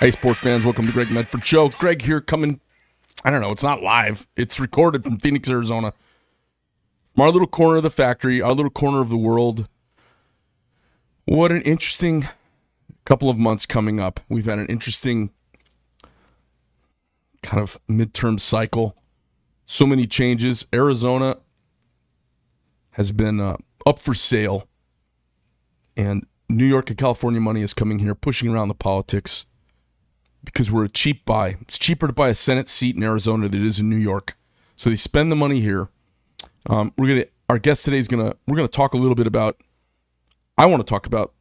Hey, sports fans, welcome to Greg Medford Show. Greg here coming, I don't know, it's not live. It's recorded from Phoenix, Arizona. From our little corner of the factory, our little corner of the world. What an interesting couple of months coming up. We've had an interesting kind of midterm cycle. So many changes. Arizona has been uh, up for sale, and New York and California money is coming here, pushing around the politics because we're a cheap buy. It's cheaper to buy a Senate seat in Arizona than it is in New York. So they spend the money here. Um, we're gonna. Our guest today is gonna. We're gonna talk a little bit about. I want to talk about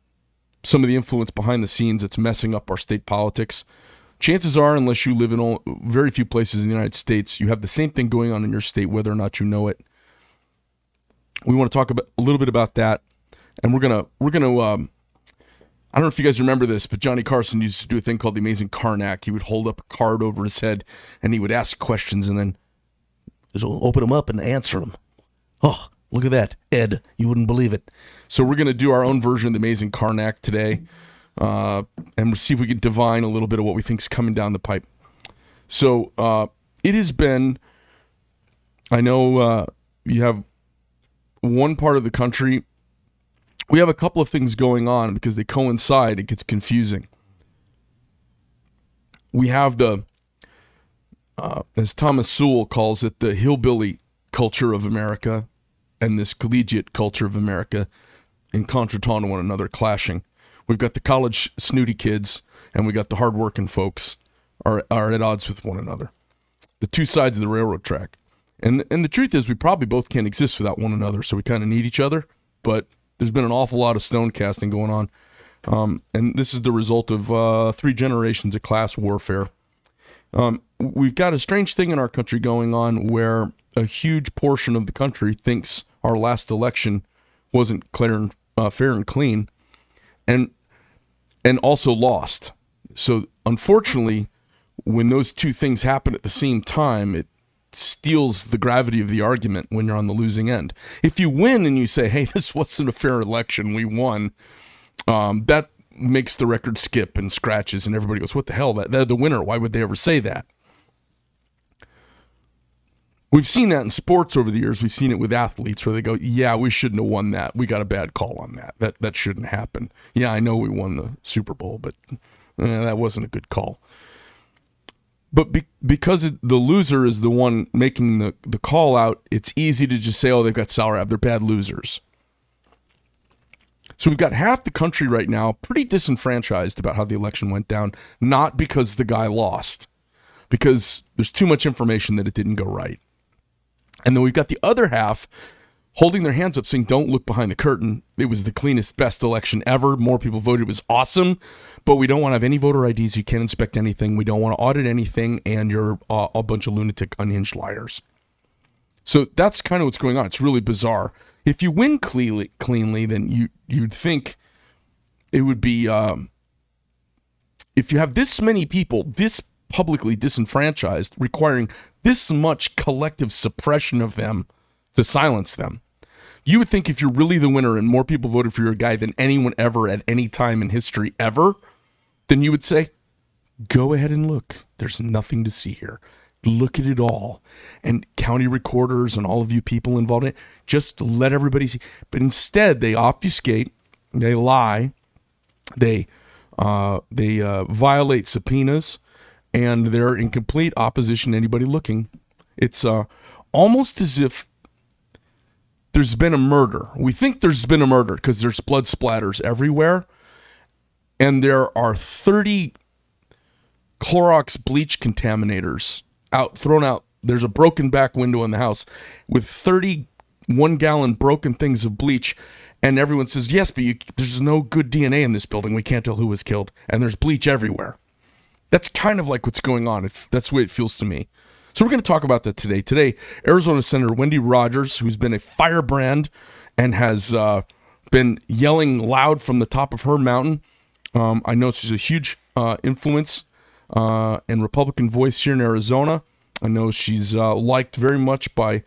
some of the influence behind the scenes that's messing up our state politics. Chances are, unless you live in all, very few places in the United States, you have the same thing going on in your state, whether or not you know it. We want to talk about a little bit about that, and we're gonna we're gonna um, I don't know if you guys remember this, but Johnny Carson used to do a thing called the Amazing Carnac. He would hold up a card over his head and he would ask questions and then just open them up and answer them. Oh, look at that, Ed! You wouldn't believe it. So we're to do our own version of the Amazing Carnac today, uh, and see if we can divine a little bit of what we think is coming down the pipe. So uh, it has been. I know uh, you have one part of the country we have a couple of things going on because they coincide. It gets confusing. We have the, uh, as Thomas Sowell calls it, the hillbilly culture of America and this collegiate culture of America in contretemps to one another, clashing. We've got the college snooty kids and we got the hardworking folks are, are at odds with one another. The two sides of the railroad track. And, and the truth is, we probably both can't exist without one another, so we kind of need each other. But there's been an awful lot of stone casting going on. Um, and this is the result of uh, three generations of class warfare. Um, we've got a strange thing in our country going on where a huge portion of the country thinks our last election wasn't clear and uh, fair and clean, and and also lost. So unfortunately, when those two things happen at the same time, it steals the gravity of the argument when you're on the losing end. If you win and you say, "Hey, this wasn't a fair election, we won," um, that makes the record skip and scratches, and everybody goes, "What the hell? That they're the winner. Why would they ever say that?" We've seen that in sports over the years. We've seen it with athletes where they go, "Yeah, we shouldn't have won that. We got a bad call on that. That that shouldn't happen." Yeah, I know we won the Super Bowl, but eh, that wasn't a good call. But be, because the loser is the one making the, the call out, it's easy to just say, oh, they've got sour. They're bad losers. So we've got half the country right now pretty disenfranchised about how the election went down, not because the guy lost, because there's too much information that it didn't go right. And then we've got the other half holding their hands up saying, don't look behind the curtain. It was the cleanest, best election ever. More people voted. It was awesome but we don't want to have any voter IDs. You can't inspect anything. We don't want to audit anything, and you're uh, a bunch of lunatic, unhinged liars. So that's kind of what's going on. It's really bizarre. If you win cleanly, cleanly, then you you'd think it would be. Um, if you have this many people, this publicly disenfranchised, requiring this much collective suppression of them to silence them, you would think if you're really the winner and more people voted for your guy than anyone ever at any time in history ever, then you would say, go ahead and look. There's nothing to see here. Look at it all. And county recorders and all of you people involved in it, just let everybody see. But instead, they obfuscate, they lie, they uh, they uh, violate subpoenas, and they're in complete opposition to anybody looking. It's uh, almost as if there's been a murder. We think there's been a murder because there's blood splatters everywhere and there are 30 Clorox bleach contaminators out thrown out. There's a broken back window in the house with 30 one gallon broken things of bleach. And everyone says, yes, but you, there's no good DNA in this building. We can't tell who was killed. And there's bleach everywhere. That's kind of like what's going on. If that's the way it feels to me. So we're going to talk about that today. Today, Arizona Senator Wendy Rogers, who's been a firebrand and has uh, been yelling loud from the top of her mountain um, I know she's a huge uh, influence uh, and Republican voice here in Arizona. I know she's uh, liked very much by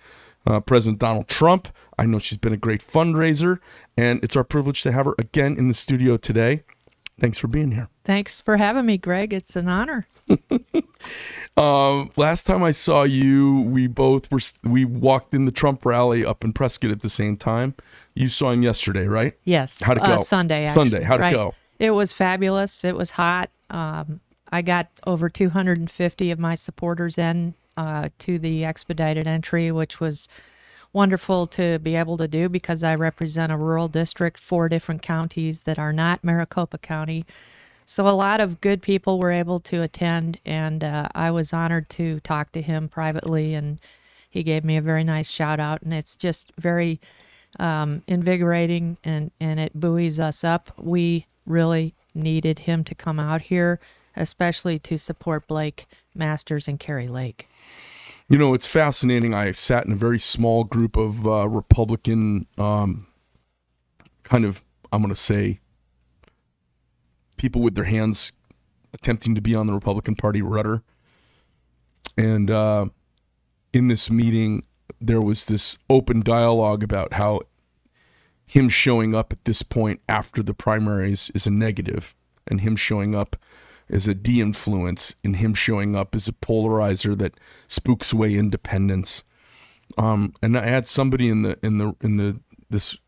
uh, President Donald Trump. I know she's been a great fundraiser, and it's our privilege to have her again in the studio today. Thanks for being here. Thanks for having me, Greg. It's an honor. Um, last time I saw you, we both were we walked in the Trump rally up in Prescott at the same time. You saw him yesterday, right? Yes. How'd it Uh, go? Sunday. Actually. Sunday. How'd it go? It was fabulous. It was hot. Um, I got over 250 of my supporters in uh, to the expedited entry, which was wonderful to be able to do because I represent a rural district, four different counties that are not Maricopa County. So a lot of good people were able to attend, and uh, I was honored to talk to him privately, and he gave me a very nice shout out, and it's just very um, invigorating, and and it buoys us up. We really needed him to come out here, especially to support Blake Masters and Kari Lake. You know, it's fascinating. I sat in a very small group of uh, Republican, um, kind of, I'm going to say, people with their hands attempting to be on the Republican Party rudder. And uh, in this meeting, there was this open dialogue about how him showing up at this point after the primaries is a negative, and him showing up is a de-influence, and him showing up is a polarizer that spooks away independence. Um, and I had somebody in the in the in the this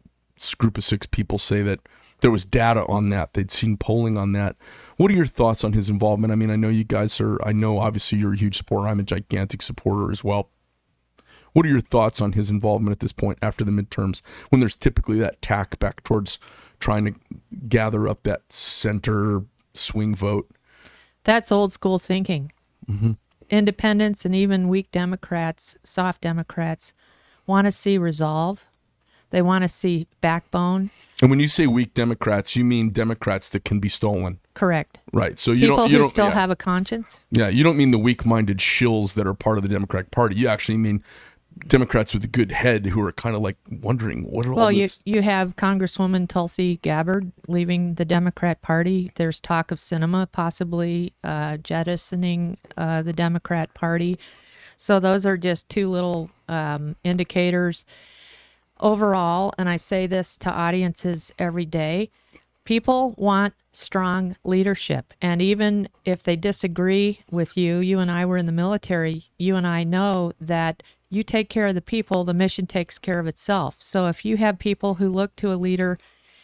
group of six people say that there was data on that. They'd seen polling on that. What are your thoughts on his involvement? I mean, I know you guys are. I know obviously you're a huge supporter. I'm a gigantic supporter as well. What are your thoughts on his involvement at this point after the midterms, when there's typically that tack back towards trying to gather up that center swing vote? That's old school thinking. Mm-hmm. Independents and even weak Democrats, soft Democrats, want to see resolve. They want to see backbone. And when you say weak Democrats, you mean Democrats that can be stolen, Correct. right? So you People don't you who don't still yeah. have a conscience. Yeah, you don't mean the weak-minded shills that are part of the Democratic Party. You actually mean Democrats with a good head who are kind of like wondering what are all Well, you you have Congresswoman Tulsi Gabbard leaving the Democrat Party. There's talk of Sinema possibly uh, jettisoning uh, the Democrat Party. So those are just two little um, indicators. Overall, and I say this to audiences every day, people want strong leadership. And even if they disagree with you, you and I were in the military, you and I know that you take care of the people, the mission takes care of itself. So if you have people who look to a leader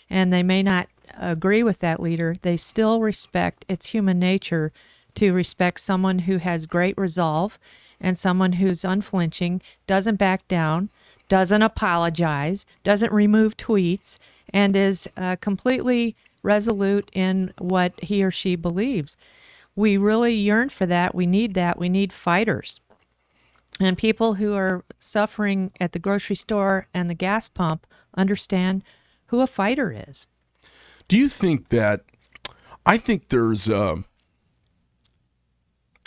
and they may not agree with that leader, they still respect it's human nature to respect someone who has great resolve and someone who's unflinching, doesn't back down, doesn't apologize, doesn't remove tweets, and is uh, completely resolute in what he or she believes. We really yearn for that. We need that. We need fighters. And people who are suffering at the grocery store and the gas pump understand who a fighter is. Do you think that? I think there's. Uh,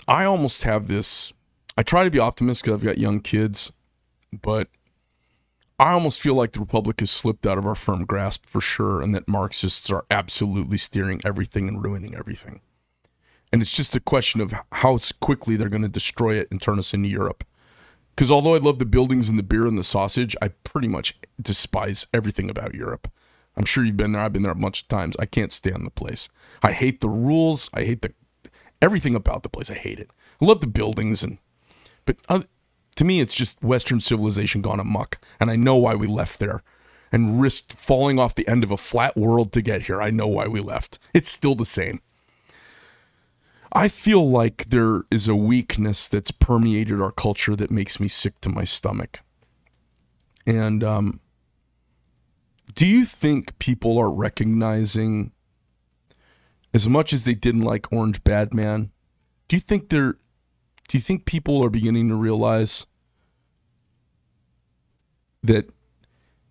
I almost have this. I try to be optimistic because I've got young kids, but I almost feel like the Republic has slipped out of our firm grasp for sure, and that Marxists are absolutely steering everything and ruining everything. And it's just a question of how quickly they're going to destroy it and turn us into Europe. Because although I love the buildings and the beer and the sausage, I pretty much despise everything about Europe. I'm sure you've been there. I've been there a bunch of times. I can't stand the place. I hate the rules. I hate the everything about the place. I hate it. I love the buildings and, but uh, to me, it's just Western civilization gone amok. And I know why we left there, and risked falling off the end of a flat world to get here. I know why we left. It's still the same. I feel like there is a weakness that's permeated our culture that makes me sick to my stomach. And um, do you think people are recognizing, as much as they didn't like Orange Bad Man, do you think they're, do you think people are beginning to realize that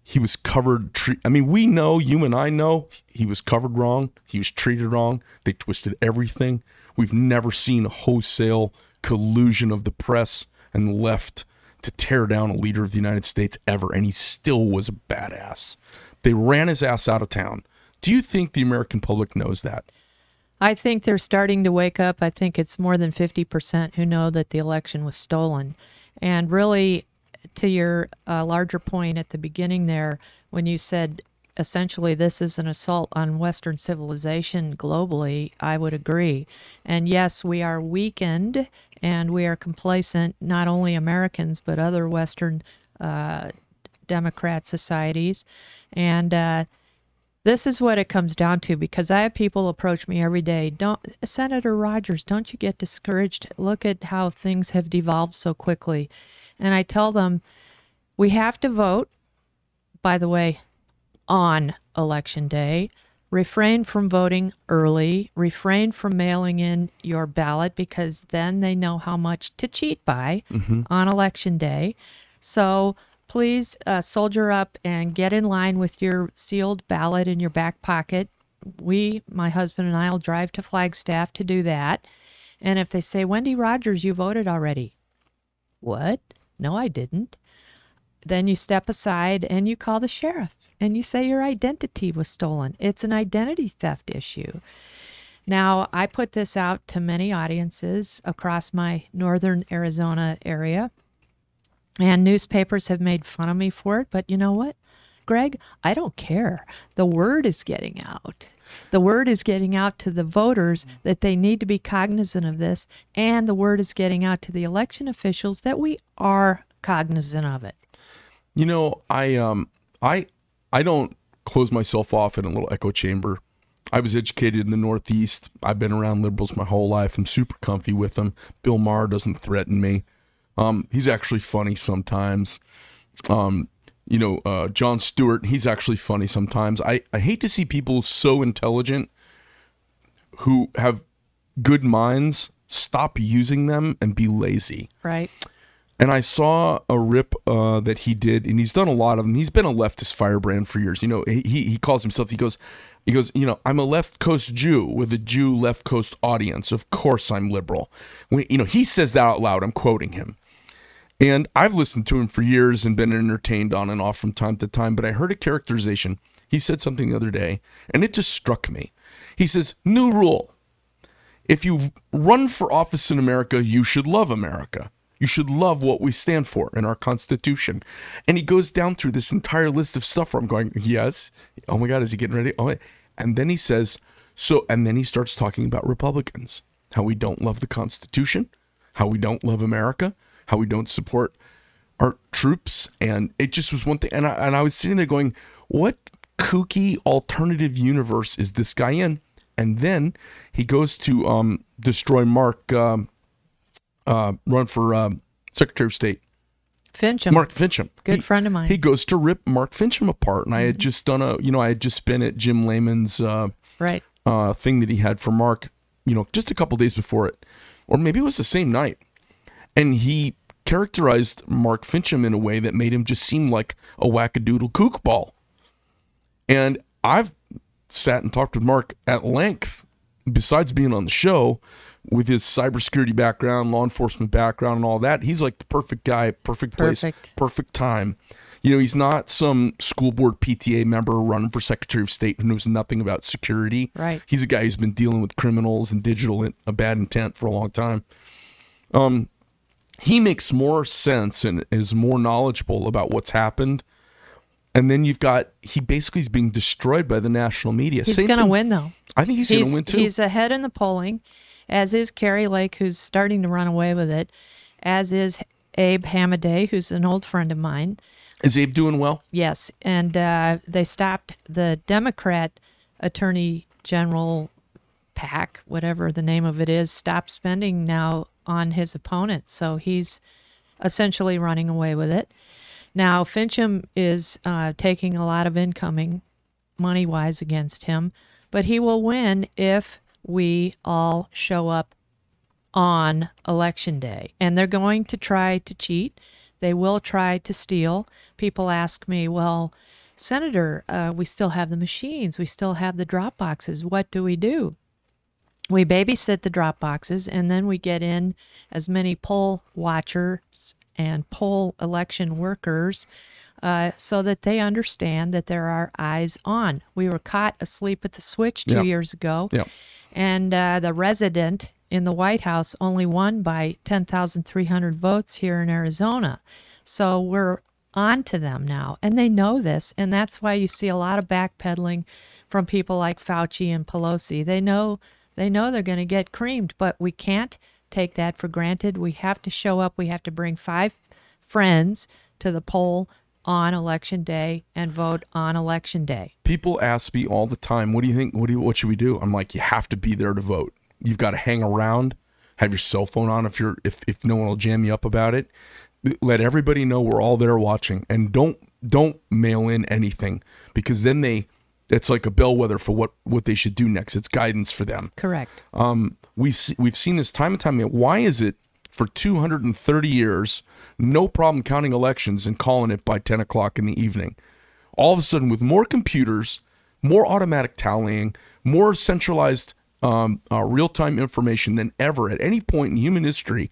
he was covered? Tre- I mean, we know, you and I know, he was covered wrong. He was treated wrong. They twisted everything. We've never seen a wholesale collusion of the press and left to tear down a leader of the United States ever, and he still was a badass. They ran his ass out of town. Do you think the American public knows that? I think they're starting to wake up. I think it's more than 50% who know that the election was stolen. And really, to your uh, larger point at the beginning there, when you said essentially this is an assault on Western civilization globally, I would agree. And yes, we are weakened and we are complacent, not only Americans, but other Western uh, Democrat societies. And uh, this is what it comes down to because I have people approach me every day. Don't Senator Rogers, don't you get discouraged? Look at how things have devolved so quickly. And I tell them we have to vote. By the way, on election day. Refrain from voting early. Refrain from mailing in your ballot because then they know how much to cheat by on election day. So please uh, soldier up and get in line with your sealed ballot in your back pocket. We, my husband and I, will drive to Flagstaff to do that. And if they say, Wendy Rogers, you voted already. What? No, I didn't then you step aside and you call the sheriff and you say your identity was stolen. It's an identity theft issue. Now, I put this out to many audiences across my northern Arizona area, and newspapers have made fun of me for it, but you know what? Greg, I don't care. The word is getting out. The word is getting out to the voters that they need to be cognizant of this, and the word is getting out to the election officials that we are cognizant of it. You know, I um I I don't close myself off in a little echo chamber. I was educated in the Northeast. I've been around liberals my whole life. I'm super comfy with them. Bill Maher doesn't threaten me. Um, he's actually funny sometimes. Um, you know, uh, Jon Stewart, he's actually funny sometimes. I, I hate to see people so intelligent who have good minds stop using them and be lazy. Right. And I saw a rip uh, that he did, and he's done a lot of them. He's been a leftist firebrand for years. You know, he he calls himself. He goes, he goes. You know, I'm a left coast Jew with a Jew left coast audience. Of course, I'm liberal. When, you know, he says that out loud. I'm quoting him. And I've listened to him for years and been entertained on and off from time to time. But I heard a characterization. He said something the other day, and it just struck me. He says, "New rule: if you run for office in America, you should love America." You should love what we stand for in our Constitution. And he goes down through this entire list of stuff where I'm going, yes. Oh my God, is he getting ready? Oh, and then he says, so, and then he starts talking about Republicans, how we don't love the Constitution, how we don't love America, how we don't support our troops. And it just was one thing. And I, and I was sitting there going, what kooky alternative universe is this guy in? And then he goes to um, destroy Mark. Um, uh, run for um, Secretary of State, Finchem. Mark Finchem. Good He- friend of mine. He goes to rip Mark Finchem apart, and I had just done a, you know, I had just been at Jim Lamon's uh, right. uh, thing that he had for Mark, you know, just a couple days before it, or maybe it was the same night, and he characterized Mark Finchem in a way that made him just seem like a wackadoodle kook ball. And I've sat and talked with Mark at length, besides being on the show, with his cybersecurity background, law enforcement background, and all that. He's like the perfect guy, perfect place, Perfect. perfect time. You know, he's not some school board PTA member running for Secretary of State who knows nothing about security. Right. He's a guy who's been dealing with criminals and digital in, a bad intent for a long time. Um, he makes more sense and is more knowledgeable about what's happened. And then you've got he basically is being destroyed by the national media. He's going to win, though. I think he's, going to win too. He's ahead in the polling, as is Kari Lake, who's starting to run away with it, as is Abe Hamadeh, who's an old friend of mine. Is Abe doing well? Yes, and uh, they stopped the Democrat Attorney General PAC, whatever the name of it is, stopped spending now on his opponent. So he's essentially running away with it. Now, Finchem is uh, taking a lot of incoming money wise against him, but he will win if we all show up on election day. And they're going to try to cheat. They will try to steal. People ask me, well, Senator, uh, we still have the machines, we still have the drop boxes. What do we do? We babysit the drop boxes and then we get in as many poll watchers and poll election workers uh, so that they understand that there are eyes on. We were caught asleep at the switch two Yeah. years ago. Yeah. And uh, the resident in the White House only won by 10,300 votes here in Arizona. So we're on to them now. And they know this. And that's why you see a lot of backpedaling from people like Fauci and Pelosi. They know they know they're going to get creamed, but we can't take that for granted. We have to show up. We have to bring five friends to the poll on election day and vote on election day. People ask me all the time, "What do you think? What do you, what should we do?" I'm like, "You have to be there to vote. You've got to hang around, have your cell phone on if you're if if no one will jam you up about it. Let everybody know we're all there watching, and don't don't mail in anything because then they it's like a bellwether for what what they should do next. It's guidance for them. Correct. Um, we see, we've seen this time and time again. Why is it for 230 years no problem counting elections and calling it by 10 o'clock in the evening? All of a sudden, with more computers, more automatic tallying, more centralized um, uh, real time information than ever at any point in human history,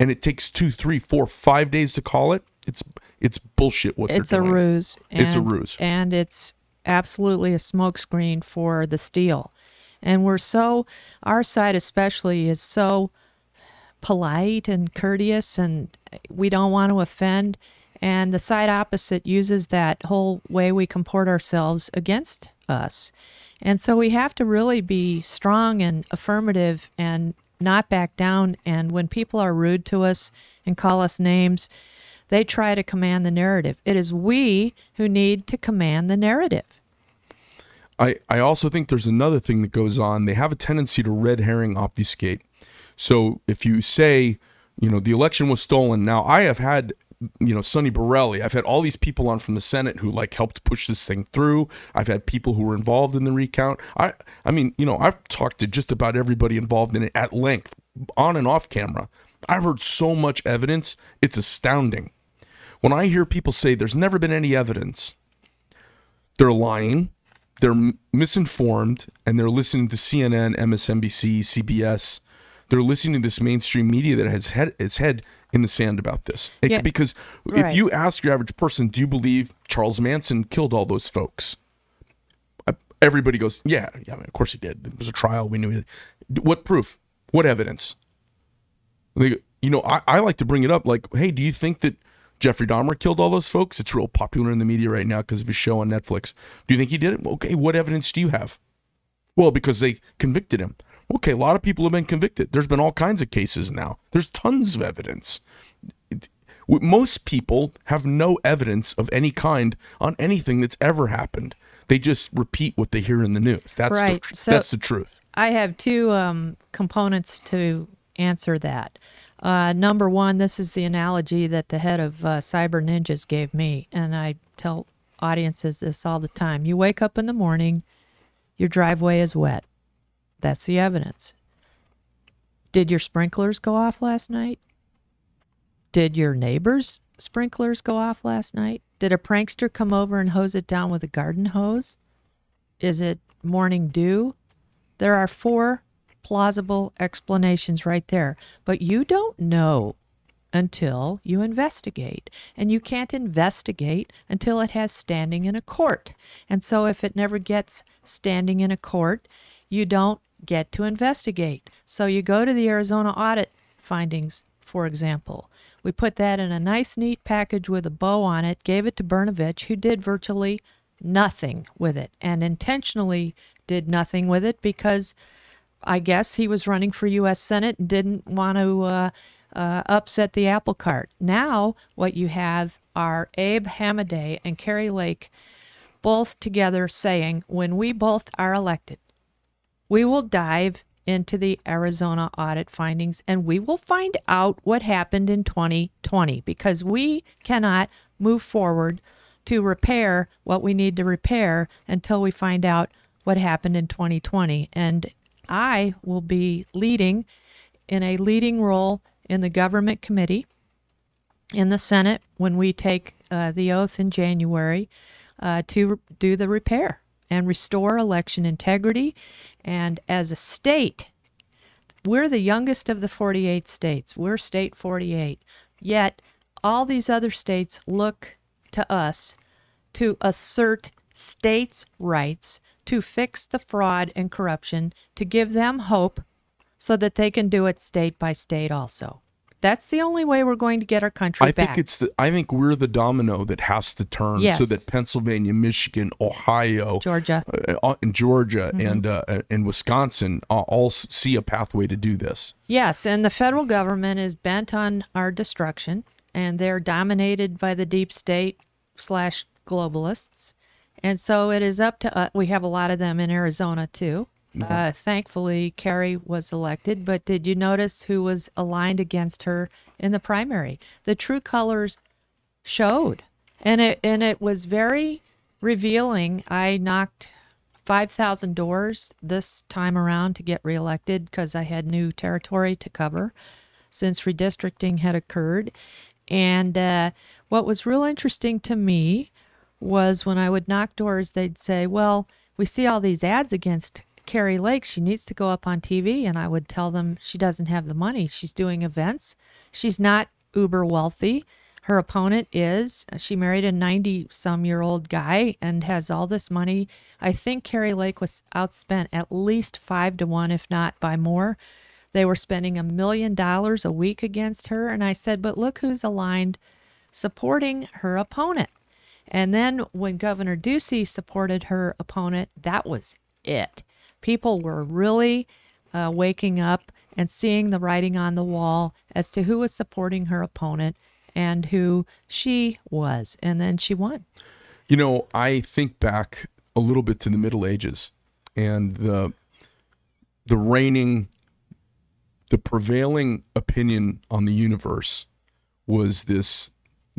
and it takes two, three, four, five days to call it. It's it's bullshit. What It's a doing. ruse. It's a ruse. And it's absolutely a smokescreen for the steal. And we're so, our side especially is so polite and courteous, and we don't want to offend. And the side opposite uses that whole way we comport ourselves against us. And so we have to really be strong and affirmative and not back down. And when people are rude to us and call us names, they try to command the narrative. It is we who need to command the narrative. I, I also think there's another thing that goes on. They have a tendency to red herring obfuscate. So if you say, you know, the election was stolen, now I have had, you know, Sonny Borrelli, I've had all these people on from the Senate who like helped push this thing through. I've had people who were involved in the recount. I I mean, you know, I've talked to just about everybody involved in it at length, on and off camera. I've heard so much evidence, it's astounding. When I hear people say there's never been any evidence, they're lying, they're m- misinformed, and they're listening to CNN, MSNBC, CBS. They're listening to this mainstream media that has head its head in the sand about this. It- Yeah. Because Right. if you ask your average person, do you believe Charles Manson killed all those folks? Uh, Everybody goes, yeah, yeah. Of course he did. It was a trial. We knew it. What proof? What evidence? They, you know, I, I like to bring it up. Like, hey, do you think that Jeffrey Dahmer killed all those folks? It's real popular in the media right now because of his show on Netflix. Do you think he did it? Okay, what evidence do you have? Well, because they convicted him. Okay, a lot of people have been convicted. There's been all kinds of cases now. There's tons of evidence. Most people have no evidence of any kind on anything that's ever happened. They just repeat what they hear in the news. That's Right, the so- that's the truth. I have two um, components to answer that. Uh, number one, this is the analogy that the head of uh, Cyber Ninjas gave me, and I tell audiences this all the time. You wake up in the morning, your driveway is wet. That's the evidence. Did your sprinklers go off last night? Did your neighbor's sprinklers go off last night? Did a prankster come over and hose it down with a garden hose? Is it morning dew? There are four plausible explanations right there, but you don't know until you investigate. And you can't investigate until it has standing in a court. And so if it never gets standing in a court, you don't get to investigate. So you go to the Arizona audit findings, for example. We put that in a nice, neat package with a bow on it, gave it to Brnovich, who did virtually nothing with it and intentionally did nothing with it because I guess he was running for U.S. Senate and didn't want to uh, uh, upset the apple cart. Now, what you have are Abe Hamadeh and Kari Lake both together saying, when we both are elected, we will dive into the Arizona audit findings and we will find out what happened in 2020 because we cannot move forward to repair what we need to repair until we find out what happened in 2020. And I will be leading in a leading role in the government committee in the Senate when we take uh, the oath in January uh, to do the repair and restore election integrity. And as a state, we're the youngest of the 48 states. We're state 48. Yet all these other states look to us to assert states' rights to fix the fraud and corruption, to give them hope so that they can do it state by state also. That's the only way we're going to get our country I back. think it's the I think we're the domino that has to turn Yes. so that Pennsylvania, Michigan, Ohio, Georgia. uh, and Georgia Mm-hmm. and uh, and Wisconsin uh, all see a pathway to do this. Yes, and the federal government is bent on our destruction, and they're dominated by the deep state slash globalists. And so it is up to us. We have a lot of them in Arizona too. Uh, thankfully, Kari was elected, but did you notice who was aligned against her in the primary? The true colors showed, and it and it was very revealing. I knocked five thousand doors this time around to get reelected because I had new territory to cover since redistricting had occurred, and uh, what was real interesting to me was when I would knock doors, they'd say, "Well, we see all these ads against." Kari Lake, she needs to go up on TV. And I would tell them she doesn't have the money. She's doing events. She's not uber wealthy. Her opponent is. She married a 90 some year old guy and has all this money. I think Kari Lake was outspent at least five to one, if not by more. They were spending a million dollars a week against her. And I said, but look who's aligned supporting her opponent. And then when Governor Ducey supported her opponent, that was it. People were really uh, waking up and seeing the writing on the wall as to who was supporting her opponent and who she was. And then she won. You know, I think back a little bit to the Middle Ages and the the reigning the prevailing opinion on the universe was this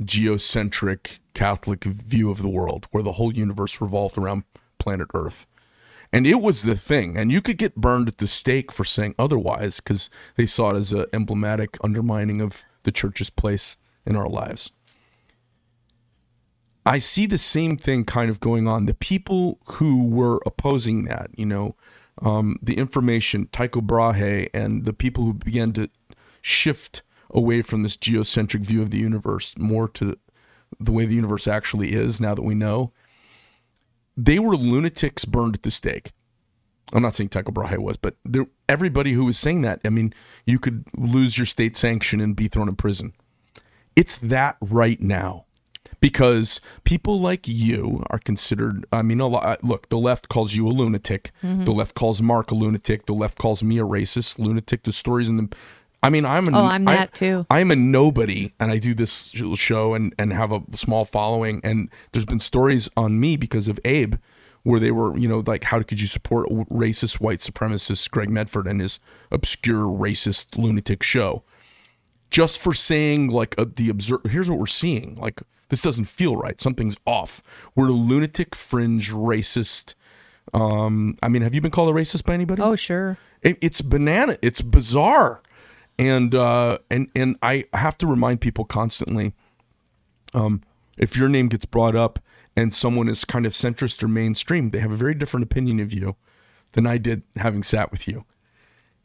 geocentric Catholic view of the world where the whole universe revolved around planet Earth. And it was the thing. And you could get burned at the stake for saying otherwise because they saw it as an emblematic undermining of the church's place in our lives. I see the same thing kind of going on. The people who were opposing that, you know, um, the information, Tycho Brahe, and the people who began to shift away from this geocentric view of the universe more to the way the universe actually is now that we know, they were lunatics burned at the stake. I'm not saying Tycho Brahe was, but there, everybody who was saying that, I mean, you could lose your state sanction and be thrown in prison. It's that right now because people like you are considered i mean a lot, look the left calls you a lunatic mm-hmm. the left calls mark a lunatic the left calls me a racist lunatic the stories in the i mean i'm a, Oh, I'm I- that too. i'm a nobody and i do this show and and have a small following and there's been stories on me because of abe where they were you know like how could you support racist white supremacist greg medford and his obscure racist lunatic show? Just for saying like uh, the observe here's what we're seeing like this doesn't feel right. Something's off. We're a lunatic fringe racist um i mean have you been called a racist by anybody? Oh, sure. it, it's banana it's bizarre and uh and and i have to remind people constantly um if your name gets brought up and someone is kind of centrist or mainstream they have a very different opinion of you than i did having sat with you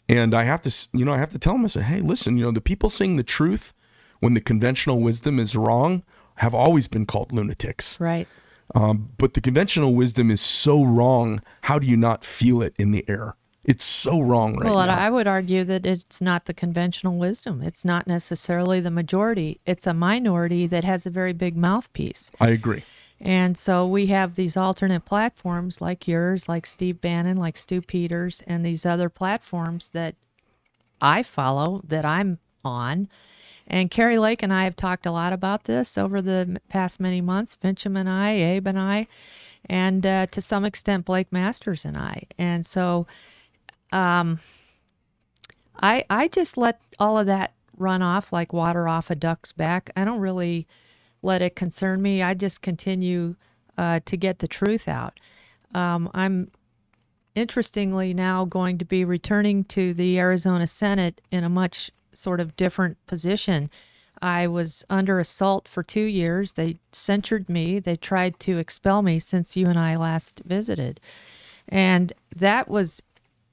and I have to, you know, I have to tell them, I say, hey, listen, you know, the people saying the truth when the conventional wisdom is wrong have always been called lunatics. Right. Um, but the conventional wisdom is so wrong. How do you not feel it in the air? It's so wrong right now. well. I would argue that it's not the conventional wisdom. It's not necessarily the majority. It's a minority that has a very big mouthpiece. I agree. And so we have these alternate platforms like yours, like Steve Bannon, like Stu Peters, and these other platforms that I follow, that I'm on. And Kari Lake and I have talked a lot about this over the past many months. Finchem and I, Abe and I, and uh, to some extent Blake Masters and I. And so, um, I I just let all of that run off like water off a duck's back. I don't really let it concern me. I just continue uh, to get the truth out. Um, I'm interestingly now going to be returning to the Arizona Senate in a much sort of different position. I was under assault for two years. They censured me. They tried to expel me since you and I last visited. And that was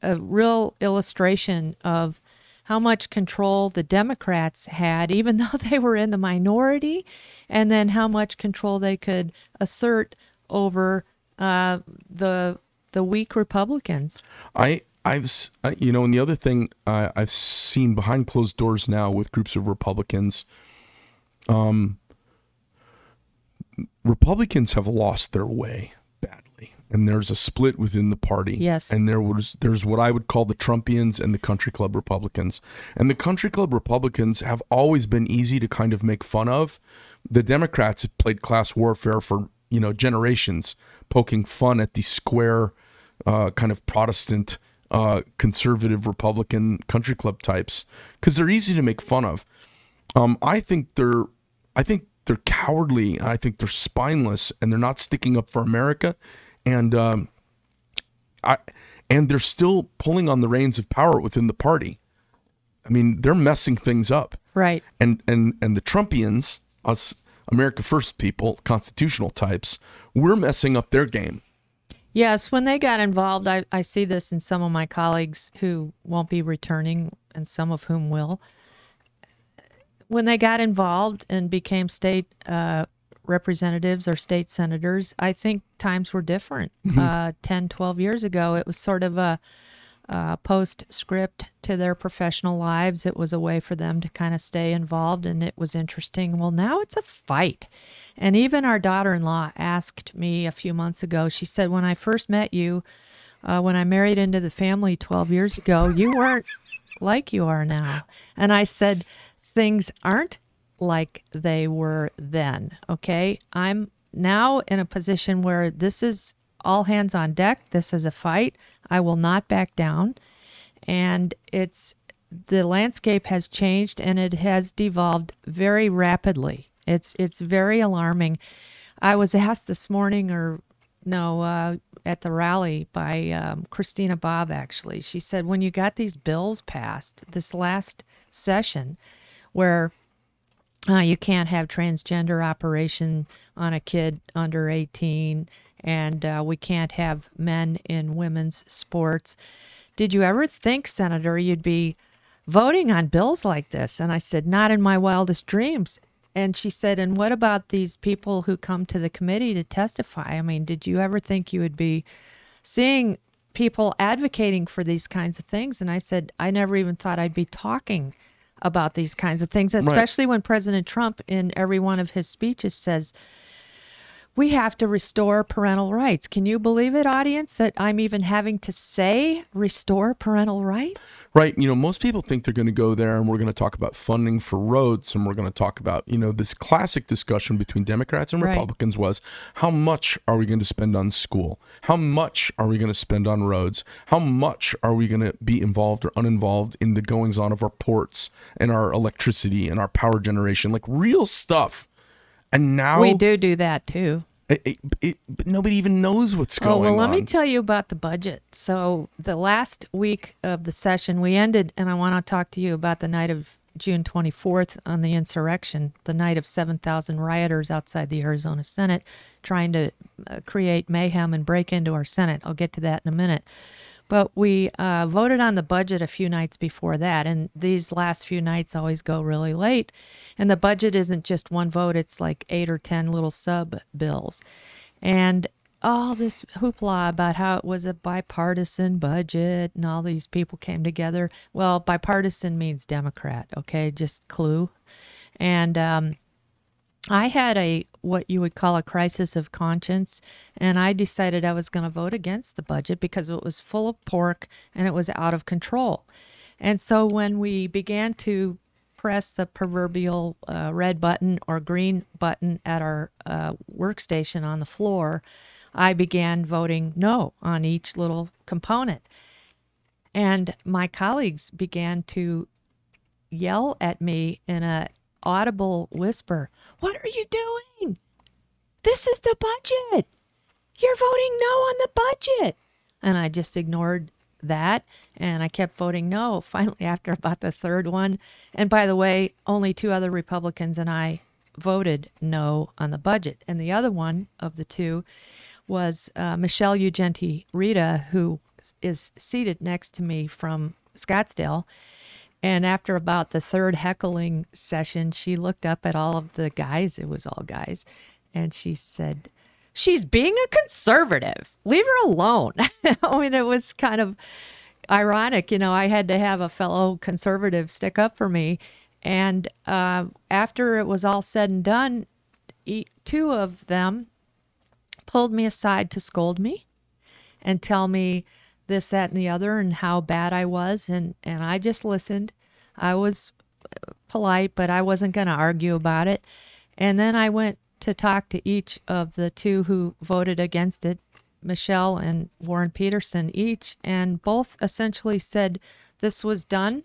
a real illustration of how much control the Democrats had, even though they were in the minority, and then how much control they could assert over uh, the the weak Republicans. I I've you know, and the other thing I I've seen behind closed doors now with groups of Republicans, um, Republicans have lost their way and there's a split within the party. Yes. and there was there's what I would call the Trumpians and the Country Club Republicans, and the Country Club Republicans have always been easy to kind of make fun of. The Democrats have played class warfare for you know generations, poking fun at the square, uh, kind of Protestant, uh, conservative Republican country club types because they're easy to make fun of. Um, I think they're, I think they're cowardly. I think they're spineless, and they're not sticking up for America, and um, I, and they're still pulling on the reins of power within the party. I mean, they're messing things up Right. and and and the Trumpians, us America First people, constitutional types, we're messing up their game. Yes, when they got involved, I, I see this in some of my colleagues who won't be returning, and some of whom will. When they got involved and became state uh, representatives or state senators, I think times were different. Uh, 10, 12 years ago, it was sort of a, uh, postscript to their professional lives. It was a way for them to kind of stay involved, and it was interesting. Well, now it's a fight. And even our daughter in law asked me a few months ago, she said, When I first met you, uh, when I married into the family 12 years ago, you weren't like you are now. And I said, Things aren't like they were then. Okay. I'm now in a position where this is all hands on deck. This is a fight. I will not back down. And it's the landscape has changed and it has devolved very rapidly. It's it's very alarming. I was asked this morning, or no, uh, at the rally by um, Christina Bobb. Actually, she said when you got these bills passed this last session, where uh, you can't have transgender operation on a kid under 18 and uh, we can't have men in women's sports. Did you ever think senator you'd be voting on bills like this? And i said not in my wildest dreams. And she said and what about these people who come to the committee to testify? I mean did you ever think you would be seeing people advocating for these kinds of things? And i said i never even thought i'd be talking about these kinds of things, especially when President Trump, in every one of his speeches, says, we have to restore parental rights. Can you believe it, audience, that I'm even having to say restore parental rights? Right. You know, most people think they're going to go there and we're going to talk about funding for roads and we're going to talk about, you know, this classic discussion between Democrats and Right. Republicans was how much are we going to spend on school? How much are we going to spend on roads? How much are we going to be involved or uninvolved in the goings on of our ports and our electricity and our power generation? Like real stuff. And now We do do that too. It, it, it, but nobody even knows what's going on. Oh, well, let on. me tell you about the budget. So, the last week of the session, we ended, and I want to talk to you about the night of June 24th on the insurrection, the night of 7,000 rioters outside the Arizona Senate trying to uh, create mayhem and break into our Senate. I'll get to that in a minute. But we uh, voted on the budget a few nights before that, and these last few nights always go really late. And the budget isn't just one vote, it's like eight or 10 little sub bills. And all this hoopla about how it was a bipartisan budget and all these people came together. Well, bipartisan means Democrat, okay? Just clue. And um, I had a what you would call a crisis of conscience, and I decided I was going to vote against the budget because it was full of pork and it was out of control. And so when we began to press the proverbial uh, red button or green button at our uh, workstation on the floor, I began voting no on each little component. And my colleagues began to yell at me in a audible whisper, "What are you doing? This is the budget. You're voting no on the budget." And I just ignored that and I kept voting no. Finally, after about the third one, and by the way, only two other Republicans and I voted no on the budget. And the other one of the two was uh, Michelle Ugenti Rita, who is seated next to me from Scottsdale. And after about the third heckling session, she looked up at all of the guys, it was all guys, and she said, she's being a conservative. Leave her alone. I mean, it was kind of ironic. You know, I had to have a fellow conservative stick up for me. And uh, after it was all said and done, two of them pulled me aside to scold me and tell me this, that, and the other, and how bad I was. And, and I just listened. I was uh, polite, but I wasn't going to argue about it. And then I went to talk to each of the two who voted against it, Michelle and Warren Peterson, each, and both essentially said this was done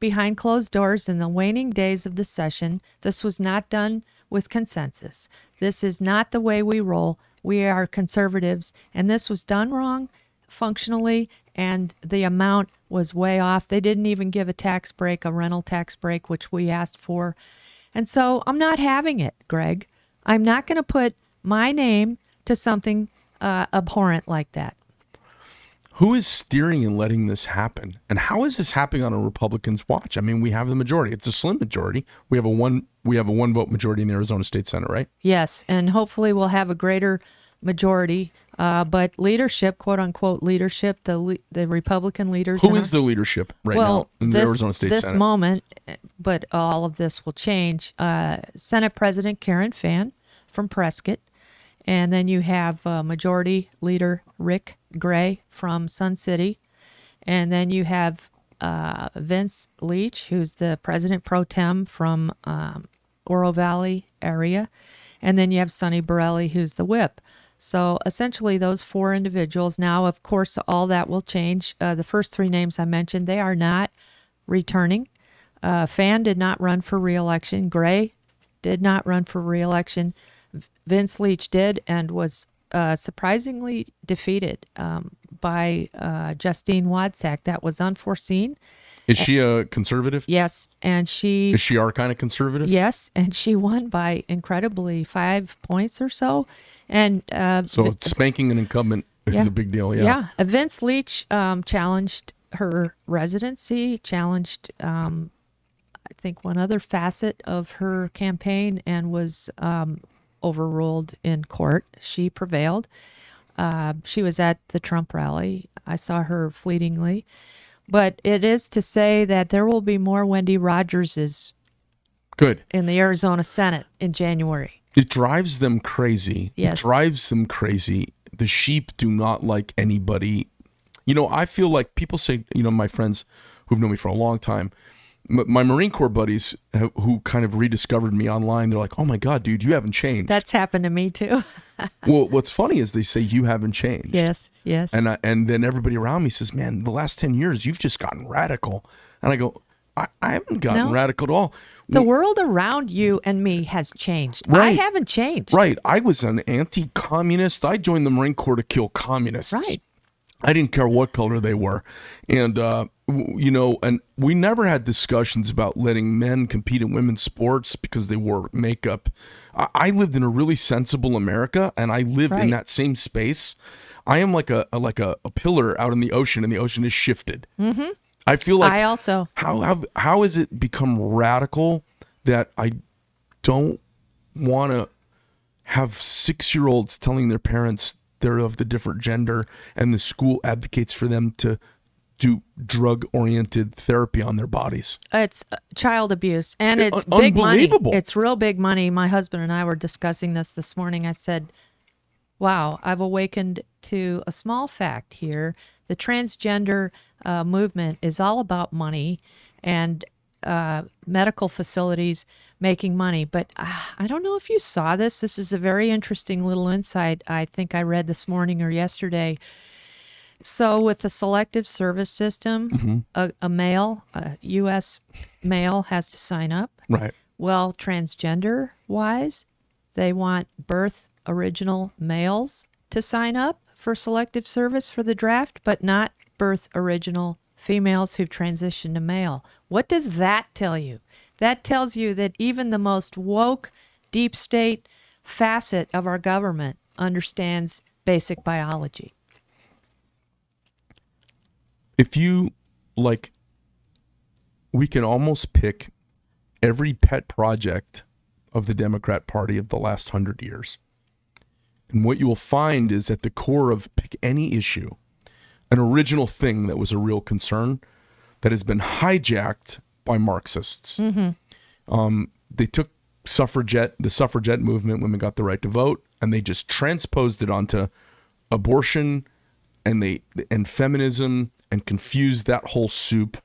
behind closed doors in the waning days of the session. This was not done with consensus. This is not the way we roll. We are conservatives, and this was done wrong functionally, and the amount was way off. They didn't even give a tax break, a rental tax break, which we asked for. And so I'm not having it, Greg. I'm not going to put my name to something uh, abhorrent like that. Who is steering and letting this happen? And how is this happening on a Republican's watch? I mean, we have the majority. It's a slim majority. We have a one we have a one vote majority in the Arizona State Senate, right? Yes, and hopefully we'll have a greater majority. Uh, but leadership, quote unquote leadership, the le- the Republican leaders. Who in our- the leadership right well, now in the Arizona State this Senate? moment, but all of this will change. Uh, Senate President Karen Fann from Prescott, and then you have uh, Majority Leader Rick Gray from Sun City, and then you have uh, Vince Leach, who's the President pro tem from um, Oro Valley area, and then you have Sonny Borrelli, who's the whip. So essentially, those four individuals. Now, of course, all that will change. Uh, the first three names I mentioned, they are not returning. Uh, Fann did not run for reelection. Gray did not run for reelection. Vince Leach did and was uh, surprisingly defeated um, by uh, Justine Wadsack. That was unforeseen. Is she a conservative? Yes, and she Is she our kind of conservative? yes, and she won by incredibly five points or so. And uh, So spanking an incumbent is Yeah. a big deal. Yeah. Yeah. Uh, Vince Leach um, challenged her residency, challenged, um, I think, one other facet of her campaign and was um, overruled in court. She prevailed. Uh, she was at the Trump rally. I saw her fleetingly. But it is to say that there will be more Wendy Rogerses Good. in the Arizona Senate in January. It drives them crazy. Yes. It drives them crazy. The sheep do not like anybody. You know, I feel like people say, you know, my friends who've known me for a long time, my Marine Corps buddies who- kind of rediscovered me online, they're like, oh my God, dude, you haven't changed. That's happened to me too. well, what's funny is they say you haven't changed. yes, yes. And I, and then everybody around me says, "Man, the last ten years you've just gotten radical." And I go, "I, I haven't gotten No. radical at all." the world around you and me has changed. I haven't changed. Right. I was an anti-communist. I joined the Marine Corps to kill communists. Right. I didn't care what color they were, and uh, you know, and we never had discussions about letting men compete in women's sports because they wore makeup. I, I lived in a really sensible America, and I live in that same space. I am like a, a like a, a pillar out in the ocean, and the ocean is shifted. Mm-hmm. I feel like I also how how how has it become radical that I don't want to have six year olds telling their parents they're of the different gender and the school advocates for them to do drug oriented therapy on their bodies. it's uh, child abuse and Uh, it's un- big money. It's real big money. My husband and I were discussing this this morning. I said, "Wow, I've awakened to a small fact here. The transgender uh, movement is all about money and uh, medical facilities making money. But uh, I don't know if you saw this. This is a very interesting little insight. I think I read this morning or yesterday." So, with the selective service system, mm-hmm. a, a male, a U.S. male, has to sign up. Right. Well, transgender wise, they want birth original males to sign up for selective service for the draft, but not birth original females who've transitioned to male. What does that tell you? That tells you that even the most woke, deep state facet of our government understands basic biology. If you like, we can almost pick every pet project of the Democrat Party of the last hundred years. And what you will find is at the core of pick any issue, an original thing that was a real concern that has been hijacked by Marxists. Um, they took suffragette, the suffragette movement, women got the right to vote, and they just transposed it onto abortion and they and feminism and confused that whole soup.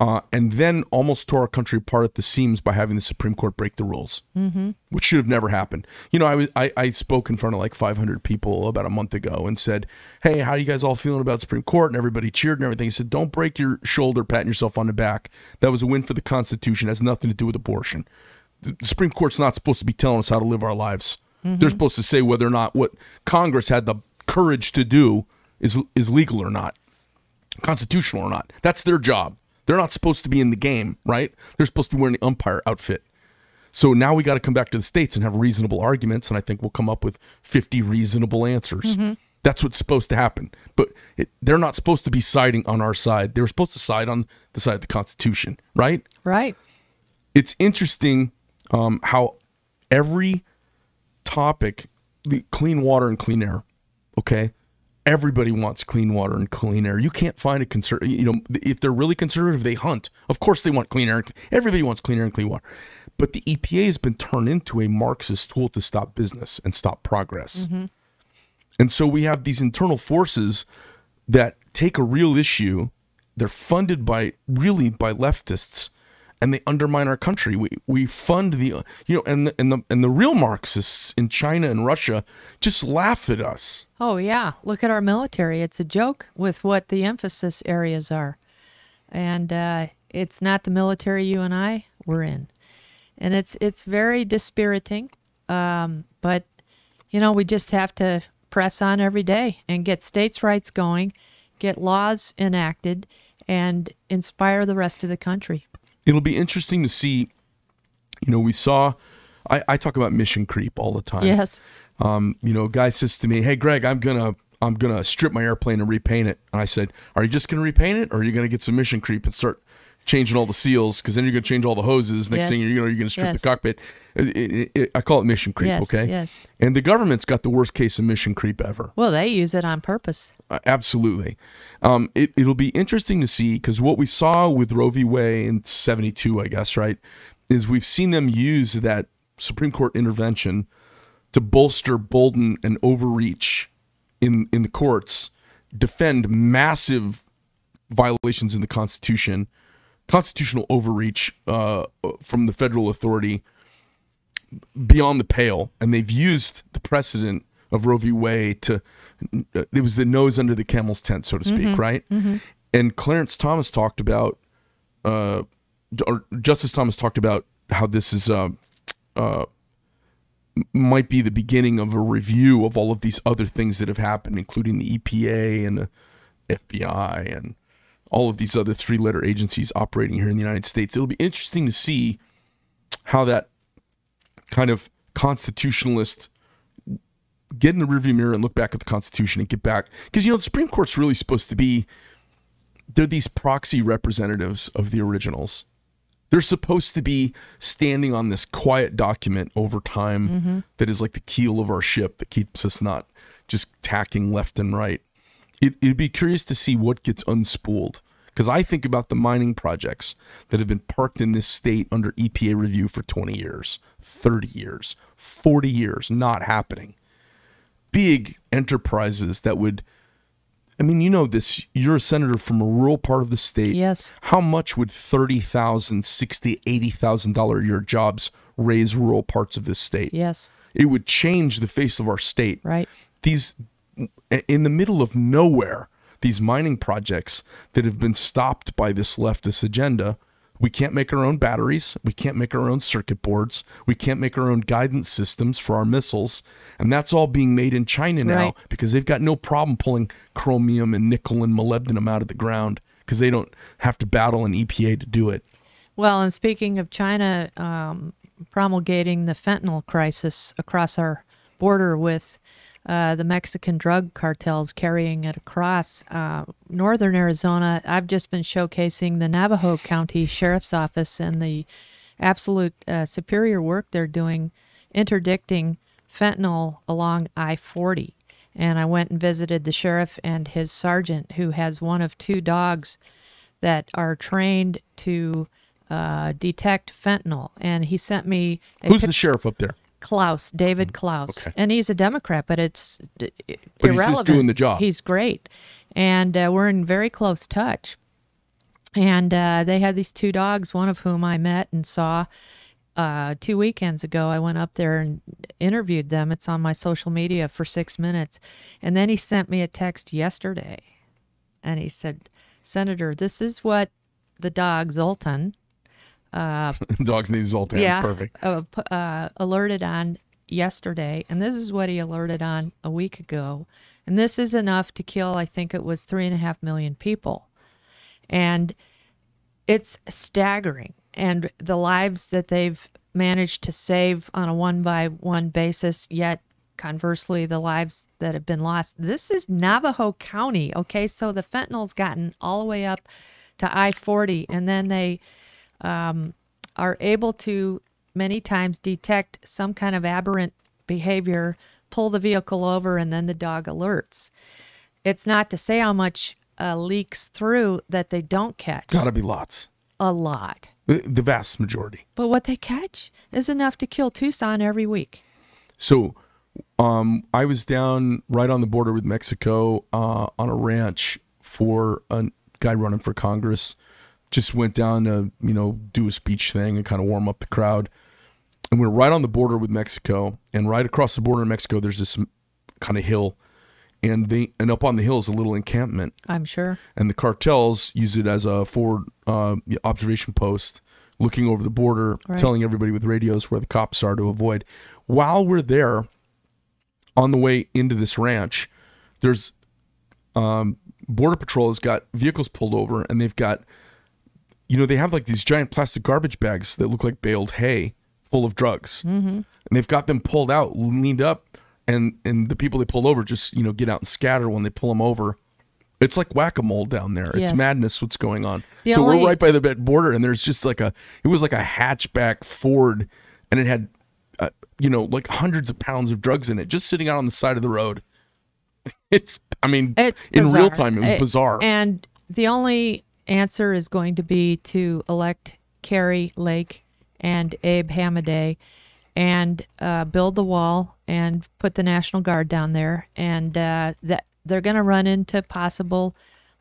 Uh, and then almost tore our country apart at the seams by having the Supreme Court break the rules, mm-hmm. which should have never happened. You know, I, was, I I spoke in front of like 500 people about a month ago and said, "Hey, how you guys all feeling about Supreme Court?" And everybody cheered and everything. He said, "Don't break your shoulder, patting yourself on the back. That was a win for the Constitution. It has nothing to do with abortion. The Supreme Court's not supposed to be telling us how to live our lives. They're supposed to say whether or not what Congress had the courage to do is is legal or not." constitutional or not. That's their job. They're not supposed to be in the game, right? They're supposed to be wearing the umpire outfit. So now we got to come back to the states and have reasonable arguments, and I think we'll come up with 50 reasonable answers. That's what's supposed to happen. But it, they're not supposed to be siding on our side. They were supposed to side on the side of the Constitution, right? Right. it's interesting um, how every topic, the clean water and clean air, okay, everybody wants clean water and clean air. You can't find a conservative. You know, if they're really conservative, they hunt. Of course, they want clean air. Everybody wants clean air and clean water. But the EPA has been turned into a Marxist tool to stop business and stop progress. Mm-hmm. And so we have these internal forces that take a real issue. They're funded by really by leftists, and they undermine our country. We we fund the you know, and the, and the and the real Marxists in China and Russia just laugh at us. Oh, yeah. Look at our military. It's a joke with what the emphasis areas are. And uh, it's not the military you and I were in. And it's it's very dispiriting. Um, but, you know, we just have to press on every day and get states' rights going, get laws enacted, and inspire the rest of the country. It'll be interesting to see. You know, we saw. I, I talk about mission creep all the time. Yes. um, you know, a guy says to me, "Hey, Greg, I'm gonna I'm gonna strip my airplane and repaint it." And I said, "Are you just gonna repaint it, or are you gonna get some mission creep and start changing all the seals? Because then you're gonna change all the hoses. Next Yes. thing you know, you're gonna strip Yes. the cockpit." It- it- it- I call it mission creep. Yes, okay. yes. And the government's got the worst case of mission creep ever. Well, they use it on purpose. Uh, absolutely. Um, it, it'll be interesting to see because what we saw with Roe v. Wade in 72, I guess, right, is we've seen them use that Supreme Court intervention to bolster, bolden, and overreach in, in the courts, defend massive violations in the Constitution, constitutional overreach uh, from the federal authority beyond the pale, and they've used the precedent of Roe v. Wade to. uh, It was the nose under the camel's tent, so to speak, right? And Clarence Thomas talked about, uh, or Justice Thomas talked about how this is uh, uh, might be the beginning of a review of all of these other things that have happened, including the EPA and the FBI and all of these other three-letter agencies operating here in the United States. It'll be interesting to see how that kind of constitutionalist get in the rearview mirror and look back at the Constitution and get back because you know the Supreme Court's really supposed to be they're these proxy representatives of the originals. They're supposed to be standing on this quiet document over time mm-hmm. that is like the keel of our ship that keeps us not just tacking left and right. It, it'd be curious to see what gets unspooled because I think about the mining projects that have been parked in this state under EPA review for 20 years, 30 years, 40 years, not happening. Big enterprises that would, I mean, you know this, you're a senator from a rural part of the state. Yes. How much would $30,000, $60,000, $80,000 a year jobs raise rural parts of this state? Yes. It would change the face of our state Right. these in the middle of nowhere these mining projects that have been stopped by this leftist agenda we can't make our own batteries we can't make our own circuit boards we can't make our own guidance systems for our missiles and that's all being made in china now Right. because they've got no problem pulling chromium and nickel and molybdenum out of the ground because they don't have to battle an epa to do it Well, and speaking of China um, promulgating the fentanyl crisis across our border with uh, the Mexican drug cartels carrying it across uh, northern Arizona, I've just been showcasing the Navajo County Sheriff's Office and the absolute uh, superior work they're doing interdicting fentanyl along I 40. And I went and visited the sheriff and his sergeant, who has one of two dogs that are trained to uh, detect fentanyl. And he sent me a Who's pic- the sheriff up there? Clouse, David Clouse, Okay. and he's a Democrat, but it's But he's irrelevant. doing the job. He's great, and uh, we're in very close touch. And uh, they had these two dogs, one of whom I met and saw uh, two weekends ago. I went up there and interviewed them. It's on my social media for six minutes, and then he sent me a text yesterday, and he said, "Senator, this is what the dog Zoltan." Dog's name is Zoltan. yeah, Perfect. Uh, uh, alerted on yesterday, and this is what he alerted on a week ago, and this is enough to kill. I think it was three and a half million people, and it's staggering. And the lives that they've managed to save on a one by one basis, yet conversely, the lives that have been lost. This is Navajo County. Okay, so the fentanyl's gotten all the way up to I 40, and then they are able to many times detect some kind of aberrant behavior, pull the vehicle over, and then the dog alerts. It's not to say how much uh, leaks through that they don't catch Gotta be lots. a lot. The, the vast majority. But what they catch is enough to kill Tucson every week. So, um, I was down right on the border with Mexico uh, on a ranch for a guy running for Congress. Just went down to you know do a speech thing and kind of warm up the crowd. And we're right on the border with Mexico, and right across the border in Mexico, there's this kind of hill, and they and up on the hill is a little encampment, I'm sure. and the cartels use it as a forward uh, observation post, looking over the border, Right. telling everybody with radios where the cops are to avoid. While we're there, on the way into this ranch, there's um, border patrol has got vehicles pulled over, and they've got, you know, they have like these giant plastic garbage bags that look like baled hay full of drugs, mm-hmm. and they've got them pulled out, leaned up, and and the people they pull over just you know get out and scatter when they pull them over. It's like whack a mole down there. It's Yes. madness what's going on. The so only- we're right by the bed- border, and there's just like a it was like a hatchback Ford, and it had uh, you know like hundreds of pounds of drugs in it, just sitting out on the side of the road. It's I mean It's in real bizarre. time it was Eh, bizarre. And the only answer is going to be to elect Kari Lake and Abe Hamadeh and uh, build the wall and put the National Guard down there. And uh, that they're going to run into possible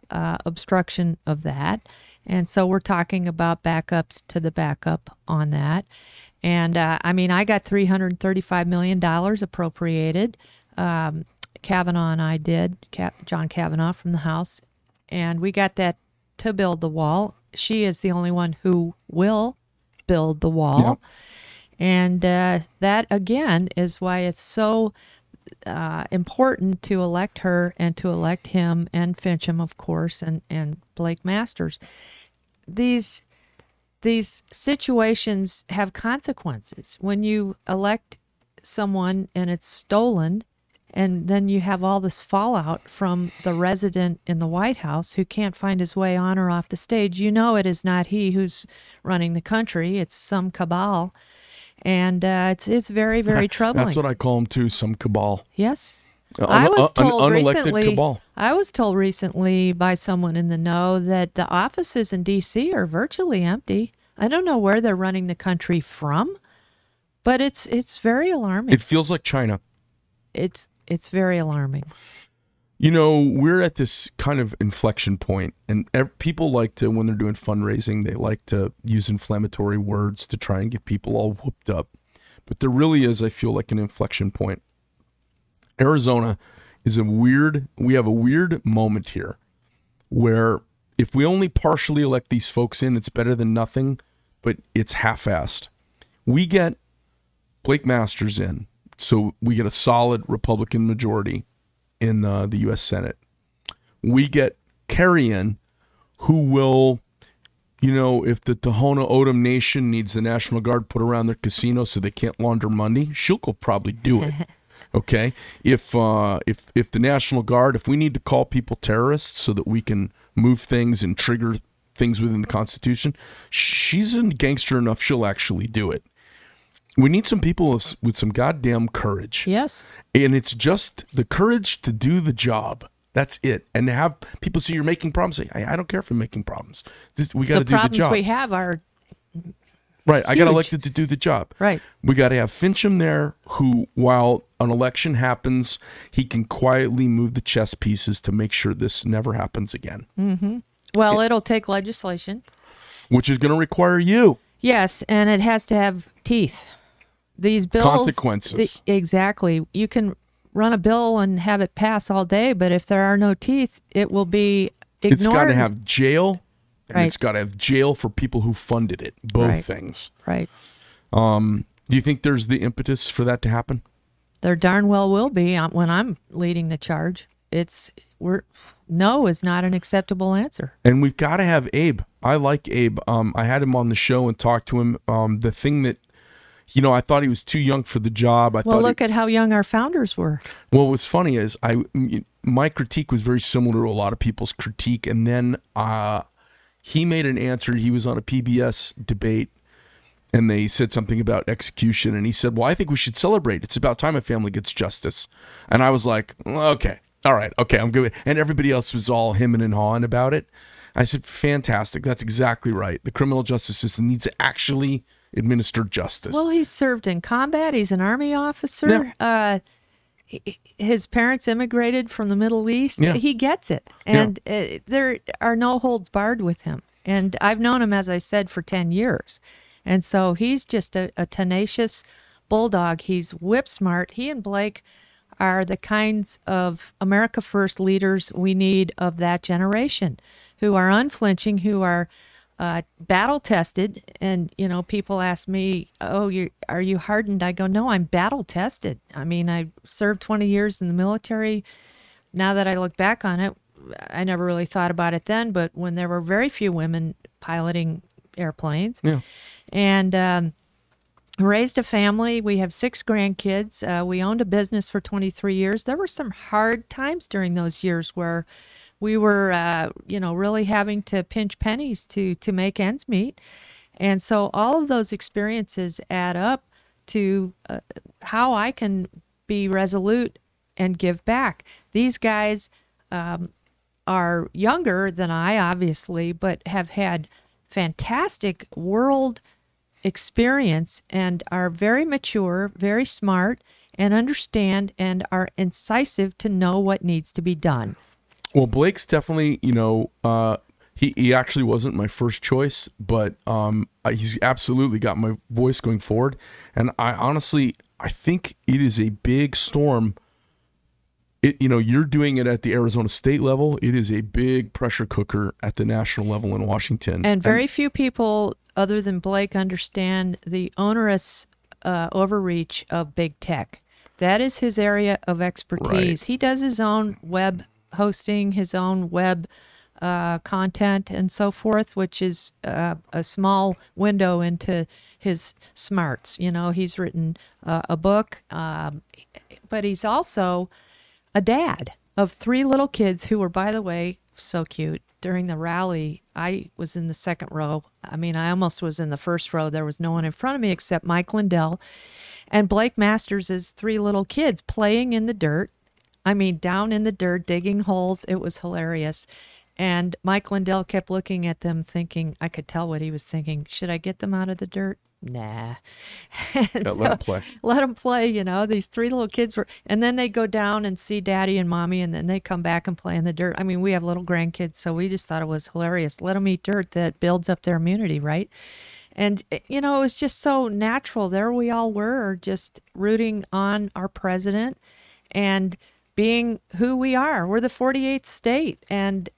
uh, obstruction of that. And so we're talking about backups to the backup on that. And uh, I mean, I got $335 million appropriated. Um, Kavanagh and I did, Ca- John Kavanagh from the House. And we got that to build the wall. She is the only one who will build the wall. And uh, that, again, is why it's so uh, important to elect her and to elect him and Finchem, of course, and, and Blake Masters. These these situations have consequences. When you elect someone and it's stolen, and then you have all this fallout from the resident in the White House who can't find his way on or off the stage, you know it is not he who's running the country. It's some cabal. And uh, it's it's very very troubling. That's what I call him, too. Some cabal. Yes. Uh, I was un- told unelected recently. cabal. I was told recently by someone in the know that the offices in D.C. are virtually empty. I don't know where they're running the country from, but it's it's very alarming. It feels like China. it's it's very alarming. You know, we're at this kind of inflection point, and people like to, when they're doing fundraising, they like to use inflammatory words to try and get people all whooped up. But there really is, I feel like, an inflection point. Arizona is a weird, we have a weird moment here where if we only partially elect these folks in, it's better than nothing, but it's half assed. We get Blake Masters in, so we get a solid Republican majority in uh, the U.S. Senate. We get in, who will, you know, if the Tohono O'odham Nation needs the National Guard put around their casino so they can't launder money, she'll probably do it. Okay, if uh, if if the National Guard, if we need to call people terrorists so that we can move things and trigger things within the Constitution, she's a gangster enough. She'll actually do it. We need some people with, with some goddamn courage. Yes. And it's just the courage to do the job. That's it. And to have people say you're making problems. Say, I, I don't care if I'm making problems. This, we got to do the problems job. we have are right. I got elected to do the job. right. We got to have Finchem there, who, while an election happens, he can quietly move the chess pieces to make sure this never happens again, mm-hmm. Well, it'll take legislation. which is going to require you. Yes, and it has to have teeth. These bills Consequences. the- exactly. You can run a bill and have it pass all day, but if there are no teeth, it will be ignored. It's got to have jail, and Right. it's got to have jail for people who funded it. Both Right. things. right. Do you think there's the impetus for that to happen? There darn well will be um, when I'm leading the charge. It's we're no is not an acceptable answer. And we've got to have Abe. I like Abe. Um, I had him on the show and talked to him. Um, the thing that, you know, I thought he was too young for the job. I Well, thought. look he, at how young our founders were. well, what's funny is I, my critique was very similar to a lot of people's critique, and then uh, he made an answer. He was on a PBS debate. And they said something about execution, and he said, "Well, I think we should celebrate. It's about time a family gets justice." And I was like, "Okay, all right, okay, I'm good." And everybody else was all hemming and hawing about it. I said, "Fantastic. That's exactly right. The criminal justice system needs to actually administer justice." Well, he's served in combat. He's an army officer. Uh, he- his parents immigrated from the Middle East. Yeah. He gets it, and uh, there are no holds barred with him. And I've known him, as I said, for ten years, and so he's just a, a tenacious bulldog. He's whip smart. He and Blake are the kinds of America First leaders we need of that generation, who are unflinching, who are uh, battle tested. And you know, people ask me, "Oh, you are you hardened?" I go, "No, I'm battle tested. I mean, I served 20 years in the military. Now that I look back on it, I never really thought about it then. But when there were very few women piloting airplanes, Yeah. and um, raised a family. We have six grandkids. Uh, we owned a business for 23 years. There were some hard times during those years where we were, uh, you know, really having to pinch pennies to to make ends meet. And so all of those experiences add up to uh, how I can be resolute and give back. These guys um, are younger than I, obviously, but have had fantastic world experience and are very mature, very smart, and understand and are incisive to know what needs to be done. Well, Blake's definitely, you know, uh, he, he actually wasn't my first choice, but um, he's absolutely got my voice going forward. And I honestly, I think it is a big storm. It, you know, you're doing it at the Arizona state level. It is a big pressure cooker at the national level in Washington. And very few people, other than Blake, understand the onerous uh, overreach of big tech. That is his area of expertise. He does his own web hosting, his own web uh, content, and so forth, which is uh, a small window into his smarts. You know, he's written uh, a book, um, but he's also a dad of three little kids who were, by the way, so cute. During the rally, I was in the second row. I mean, I almost was in the first row. There was no one in front of me except Mike Lindell and Blake Masters' three little kids playing in the dirt. I mean, down in the dirt, digging holes. It was hilarious. And Mike Lindell kept looking at them, thinking, I could tell what he was thinking. Should I get them out of the dirt? Nah. Yeah, let 'em play. Let them play, you know. These three little kids were, and then they go down and see daddy and mommy, and then they come back and play in the dirt. I mean, we have little grandkids, so we just thought it was hilarious. Let them eat dirt that builds up their immunity, right? And, eh, you know, it was just so natural. There we all were, just rooting on our president and being who we are. We're the 48th state. And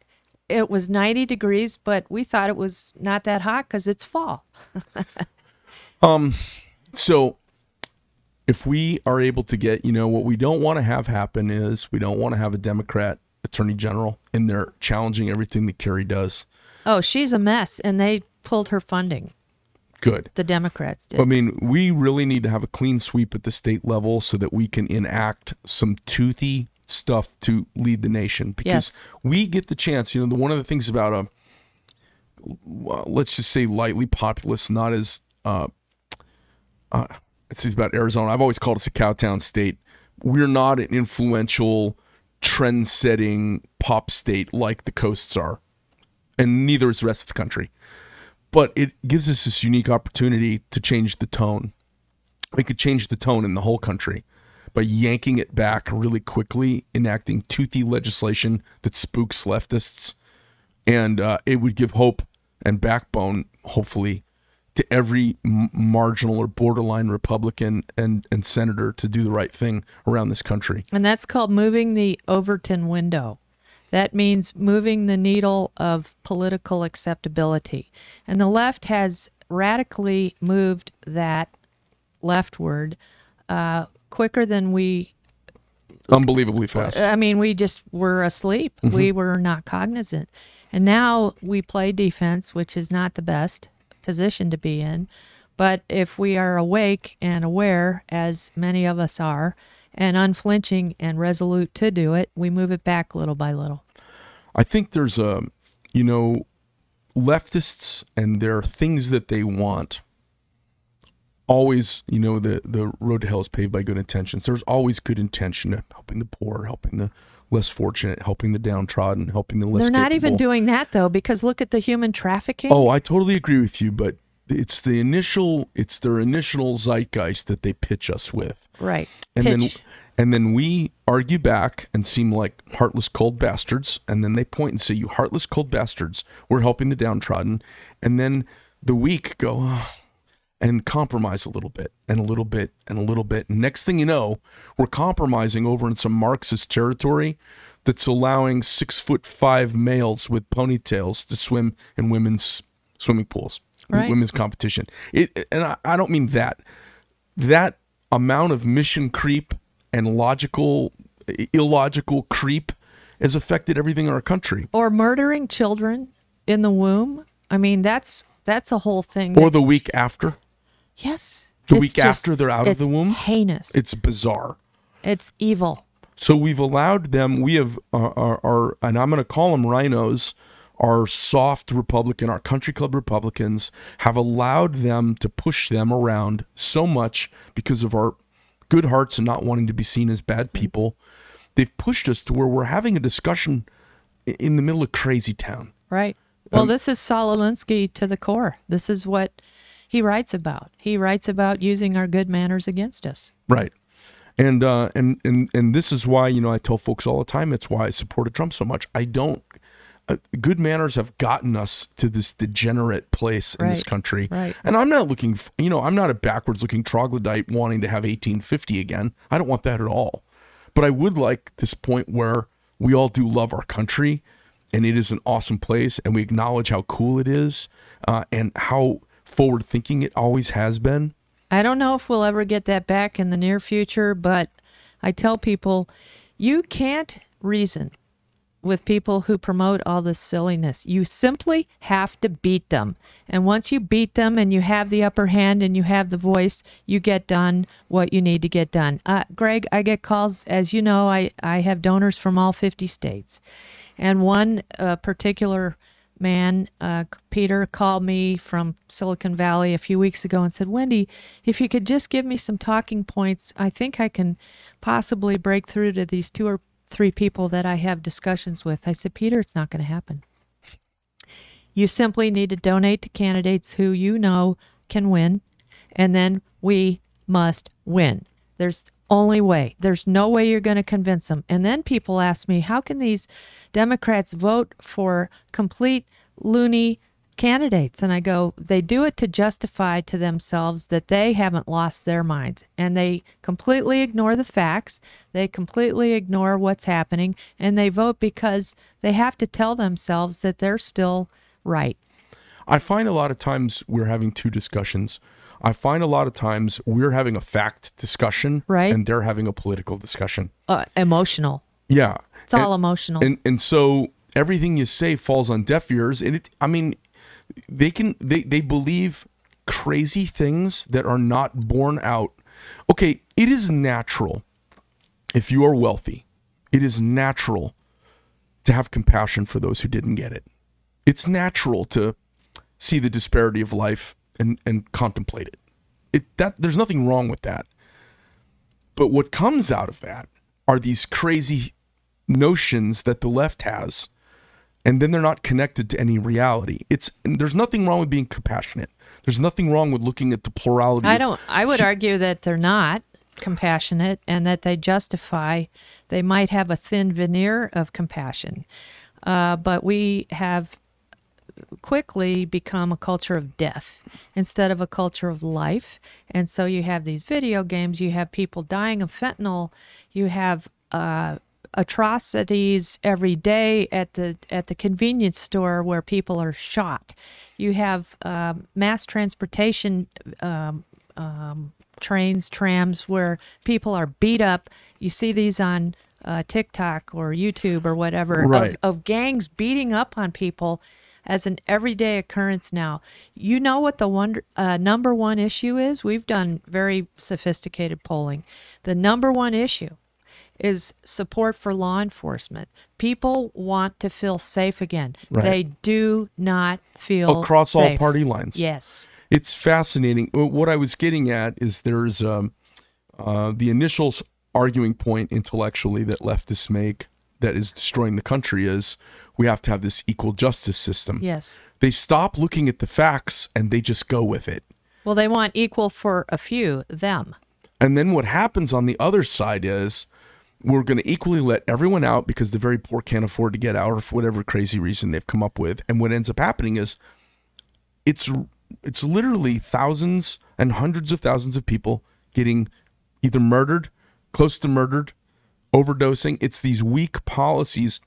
it was 90 degrees, but we thought it was not that hot because it's fall. Um, so if we are able to get, you know, what we don't want to have happen is we don't want to have a Democrat attorney general in there challenging everything that Kari does. Oh, she's a mess. And they pulled her funding. Good. The Democrats did. I mean, we really need to have a clean sweep at the state level so that we can enact some toothy stuff to lead the nation because Yes. we get the chance. You know, the, one of the things about a, let's just say lightly populist, not as uh, uh, is about Arizona. I've always called us a cowtown state. We're not an influential, trend-setting pop state like the coasts are, and neither is the rest of the country. But it gives us this unique opportunity to change the tone. We could change the tone in the whole country by yanking it back really quickly, enacting toothy legislation that spooks leftists, and uh, it would give hope and backbone, hopefully, to every m- marginal or borderline Republican and, and senator to do the right thing around this country. And that's called moving the Overton window. That means moving the needle of political acceptability. And the left has radically moved that leftward uh, quicker than we, Unbelievably fast. I mean, we just were asleep. We were not cognizant. And now we play defense, which is not the best position to be in. But if we are awake and aware, as many of us are, and unflinching and resolute to do it, we move it back little by little. I think there's a, you know, leftists and there are things that they want. Always, you know, the the road to hell is paved by good intentions. There's always good intention, helping the poor, helping the less fortunate, helping the downtrodden, helping the less. They're not even doing that though, because look at the human trafficking. Oh, I totally agree with you, but it's the initial, it's their initial zeitgeist that they pitch us with. right. and then and then we argue back and seem like heartless cold bastards and then they point and say you heartless cold bastards we're helping the downtrodden and then the weak go "Oh," and compromise a little bit and a little bit and a little bit and next thing you know we're compromising over in some marxist territory that's allowing six foot five males with ponytails to swim in women's swimming pools Right. women's competition it and I, I don't mean that that amount of mission creep and logical illogical creep has affected everything in our country or murdering children in the womb. I mean, that's that's a whole thing. or the week after Yes. The week just- after they're out of the womb? Heinous. it's bizarre it's evil. so we've allowed them we have our, our, our and i'm going to call them rhinos our soft republican our country club republicans have allowed them to push them around so much because of our good hearts and not wanting to be seen as bad people they've pushed us to where we're having a discussion in the middle of crazy town Right. Um, Well, this is Saul Alinsky to the core. This is what he writes about. He writes about using our good manners against us. Right. And uh, and and and this is why you know I tell folks all the time it's why I supported Trump so much. I don't. Uh, good manners have gotten us to this degenerate place in this country, right. and I'm not looking. f- You know, I'm not a backwards-looking troglodyte wanting to have 1850 again. I don't want that at all. But I would like this point where we all do love our country, and it is an awesome place, and we acknowledge how cool it is, uh, and how forward-thinking it always has been. I don't know if we'll ever get that back in the near future, but I tell people you can't reason with people who promote all this silliness. You simply have to beat them. And once you beat them and you have the upper hand and you have the voice, you get done what you need to get done. Uh, Greg, I get calls, as you know, I, I have donors from all 50 states. And one uh, particular man, uh, Peter, called me from Silicon Valley a few weeks ago and said, Wendy, if you could just give me some talking points, I think I can possibly break through to these two or three people that I have discussions with. I said, Peter, it's not going to happen. You simply need to donate to candidates who you know can win, and then we must win. There's only way. There's no way you're going to convince them. And then people ask me, how can these Democrats vote for complete loony candidates? And I go, they do it to justify to themselves that they haven't lost their minds. And they completely ignore the facts. They completely ignore what's happening. And they vote because they have to tell themselves that they're still right. I find a lot of times we're having two discussions. I find a lot of times we're having a fact discussion, Right. and they're having a political discussion. Uh, emotional. Yeah, It's all emotional. and and so everything you say falls on deaf ears. And it, I mean, they can they they believe crazy things that are not borne out. Okay, it is natural if you are wealthy. It is natural to have compassion for those who didn't get it. It's natural to see the disparity of life and, and contemplate it. It that there's nothing wrong with that. But what comes out of that are these crazy notions that the left has, and then they're not connected to any reality. It's and there's nothing wrong with being compassionate. There's nothing wrong with looking at the plurality. I don't. I would argue that they're not compassionate and that they justify. They might have a thin veneer of compassion, uh, but we have quickly become a culture of death instead of a culture of life. And so you have these video games. You have people dying of fentanyl. You have uh, atrocities every day at the at the convenience store where people are shot. You have uh, mass transportation um, um, trains, trams where people are beat up. You see these on uh, TikTok or YouTube or whatever Right. of, of gangs beating up on people as an everyday occurrence now. You know what the one, uh, number one issue is? We've done very sophisticated polling. The number one issue is support for law enforcement. People want to feel safe again. Right. They do not feel across all party lines. Yes. it's fascinating. What I was getting at is there's um, uh, the initial arguing point intellectually that leftists make that is destroying the country is we have to have this equal justice system. Yes. They stop looking at the facts and they just go with it. Well, they want equal for a few, them. And then what happens on the other side is we're going to equally let everyone out because the very poor can't afford to get out or for whatever crazy reason they've come up with. And what ends up happening is it's it's literally thousands and hundreds of thousands of people getting either murdered, close to murdered, overdosing. It's these weak policies,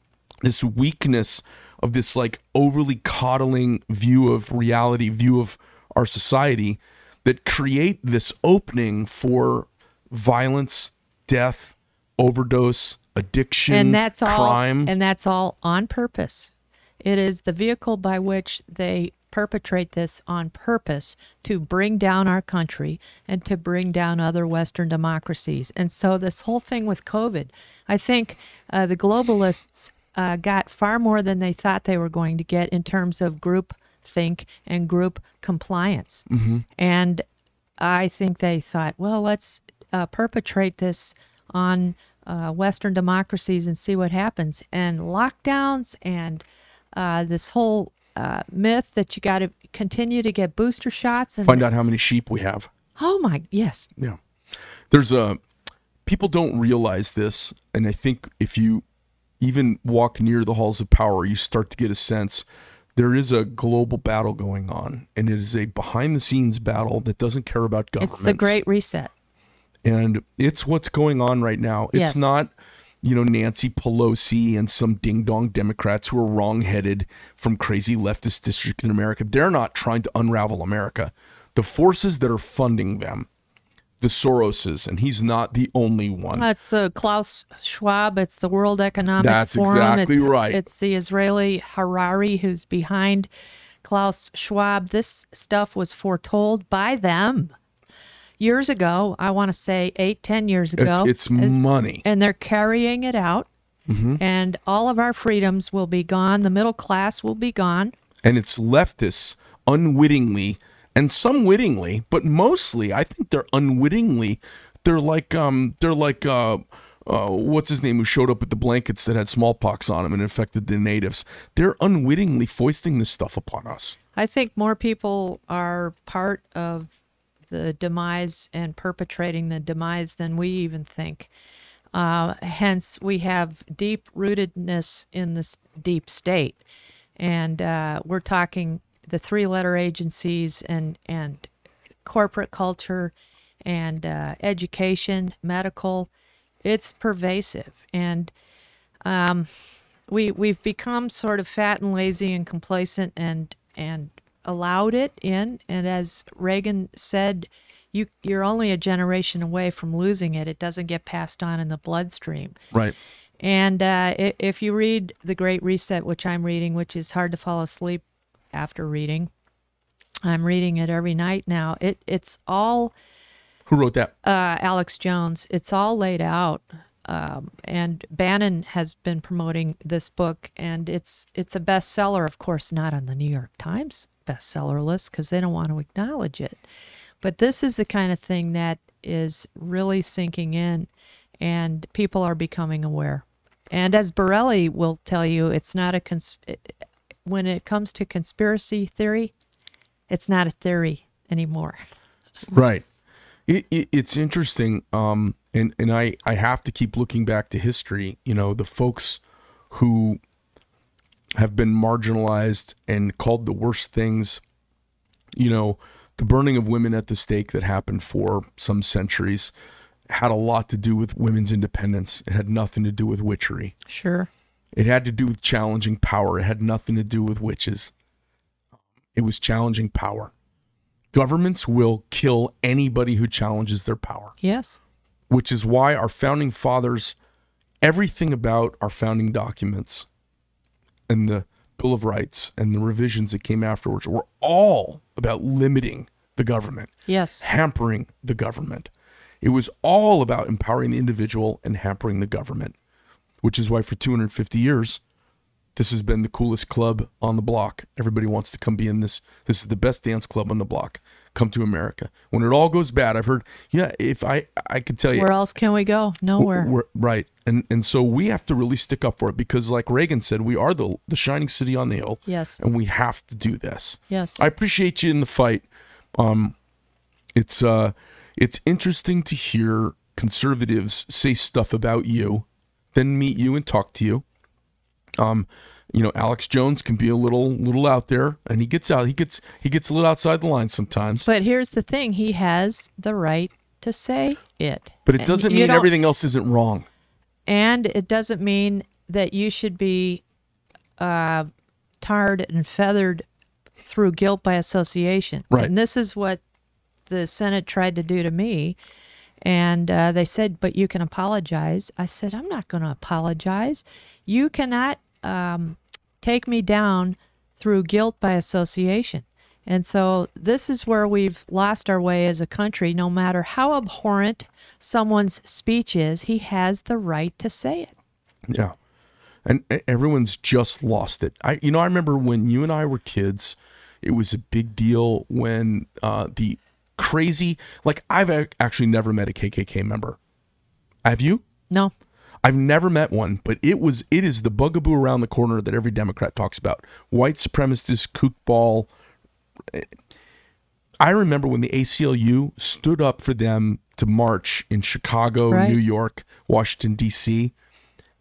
this weakness of this like overly coddling view of reality, view of our society that create this opening for violence, death, overdose, addiction, and that's all crime. and that's all on purpose. It is the vehicle by which they perpetrate this on purpose to bring down our country and to bring down other western democracies. And so this whole thing with covid i think uh, the globalists uh, got far more than they thought they were going to get in terms of group think and group compliance. And I think they thought, well, let's uh, perpetrate this on uh, Western democracies and see what happens. And lockdowns and uh, this whole uh, myth that you got to continue to get booster shots and Find out how many sheep we have. oh my yes Yeah. There's a people don't realize this and I think if you even walk near the halls of power you start to get a sense there is a global battle going on and it is a behind the scenes battle that doesn't care about governments. it's the great reset and it's what's going on right now. It's Yes. not you know Nancy Pelosi and some ding dong Democrats who are wrong headed from crazy leftist district in America. They're not trying to unravel America. The forces that are funding them, the Soroses, and he's not the only one. That's the Klaus Schwab. It's the World Economic That's Forum. exactly it's, right. It's the Israeli Harari who's behind Klaus Schwab. This stuff was foretold by them years ago. I want to say eight, ten years ago. It's, it's money. and they're carrying it out. Mm-hmm. And all of our freedoms will be gone. The middle class will be gone. and it's leftists unwittingly and some wittingly but mostly i think they're unwittingly they're like um they're like uh uh, what's his name who showed up with the blankets that had smallpox on him and infected the natives they're unwittingly foisting this stuff upon us I think more people are part of the demise and perpetrating the demise than we even think. Uh, hence, we have deep rootedness in this deep state. And uh, we're talking the three letter agencies and, and corporate culture and uh, education, medical. It's pervasive. And we we've become sort of fat and lazy and complacent and and allowed it in and as Reagan said you you're only a generation away from losing it. It doesn't get passed on in the bloodstream. Right. And uh, if you read the Great Reset which I'm reading which is hard to fall asleep after reading I'm reading it every night now it it's all who wrote that? Uh, Alex Jones. It's all laid out, um, and Bannon has been promoting this book, and it's it's a bestseller. Of course, not on the New York Times bestseller list because they don't want to acknowledge it. But this is the kind of thing that is really sinking in, and people are becoming aware. And as Borrelli will tell you, it's not a cons- when it comes to conspiracy theory, it's not a theory anymore. Right. It, it, it's interesting, um, and and I I have to keep looking back to history. You know, the folks who have been marginalized and called the worst things. You know, the burning of women at the stake that happened for some centuries had a lot to do with women's independence. It had nothing to do with witchery. Sure. It had to do with challenging power. It had nothing to do with witches. It was challenging power. Governments will kill anybody who challenges their power, Yes. which is why our founding fathers, everything about our founding documents and the Bill of Rights and the revisions that came afterwards were all about limiting the government Yes. hampering the government. It was all about empowering the individual and hampering the government, which is why for 250 years, this has been the coolest club on the block. Everybody wants to come be in this. This is the best dance club on the block. Come to America. When it all goes bad, I've heard, yeah, if I I could tell you Where else can we go? Nowhere. right. And and so we have to really stick up for it because like Reagan said, we are the the shining city on the hill. Yes. And we have to do this. Yes. I appreciate you in the fight. Um, it's uh, it's interesting to hear conservatives say stuff about you, then meet you and talk to you. Um, you know, Alex Jones can be a little little out there, and he gets out. He gets he gets a little outside the line sometimes. But here's the thing: he has the right to say it. But it doesn't you mean everything else isn't wrong. and it doesn't mean that you should be uh, tarred and feathered through guilt by association. Right. And this is what the Senate tried to do to me. And uh, they said, but you can apologize. I said, I'm not going to apologize. You cannot um, take me down through guilt by association. And so this is where we've lost our way as a country. No matter how abhorrent someone's speech is, he has the right to say it. Yeah. And everyone's just lost it. I you know, I remember when you and I were kids, it was a big deal when uh the crazy like I've actually never met a KKK member. Have you? No. I've never met one, but it was it is the bugaboo around the corner that every Democrat talks about. White supremacist kookball. I remember when the ACLU stood up for them to march in Chicago, Right. New York, Washington D.C.,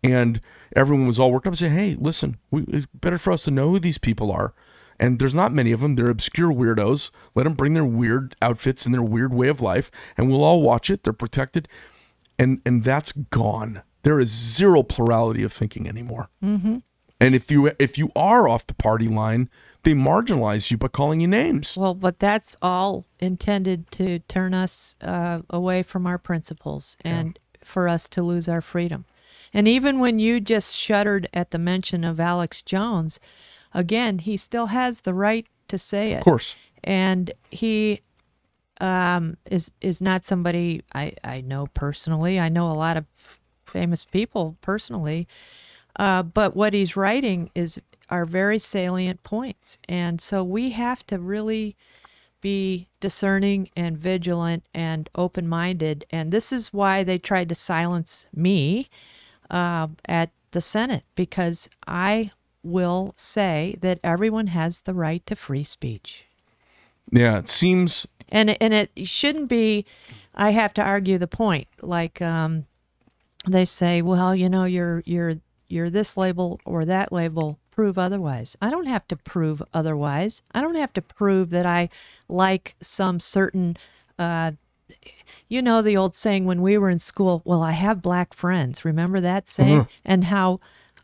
and everyone was all worked up and saying, "Hey, listen, we, it's better for us to know who these people are." And there's not many of them. They're obscure weirdos. Let them bring their weird outfits and their weird way of life, and we'll all watch it. They're protected and and that's gone. There is zero plurality of thinking anymore. Mm-hmm. And if you if you are off the party line, they marginalize you by calling you names. Well, but that's all intended to turn us uh, away from our principles and for us to lose our freedom. And even when you just shuddered at the mention of Alex Jones, again, he still has the right to say it. Of course, and he um, is is not somebody I, I know personally. I know a lot of famous people personally, uh, but what he's writing is are very salient points, and so we have to really be discerning and vigilant and open minded. And this is why they tried to silence me uh, at the Senate because I will say that everyone has the right to free speech yeah. It seems and and it shouldn't be i have to argue the point like um they say well you know you're you're you're this label or that label. Prove otherwise. I don't have to prove otherwise. I don't have to prove that i like some certain uh you know the old saying when we were in school well i have black friends. Remember that saying? And how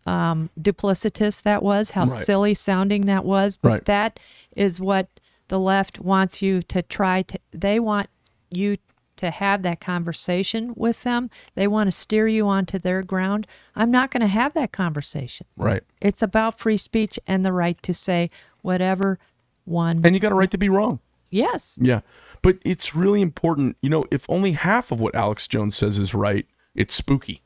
um, duplicitous that was how silly sounding that was. But Right. that is what the left wants you to try to they want you to have that conversation with them they want to steer you onto their ground i'm not going to have that conversation right. it's about free speech and the right to say whatever one And you got a right to be wrong. yes Yeah. But it's really important. You know, if only half of what Alex Jones says is right, it's spooky.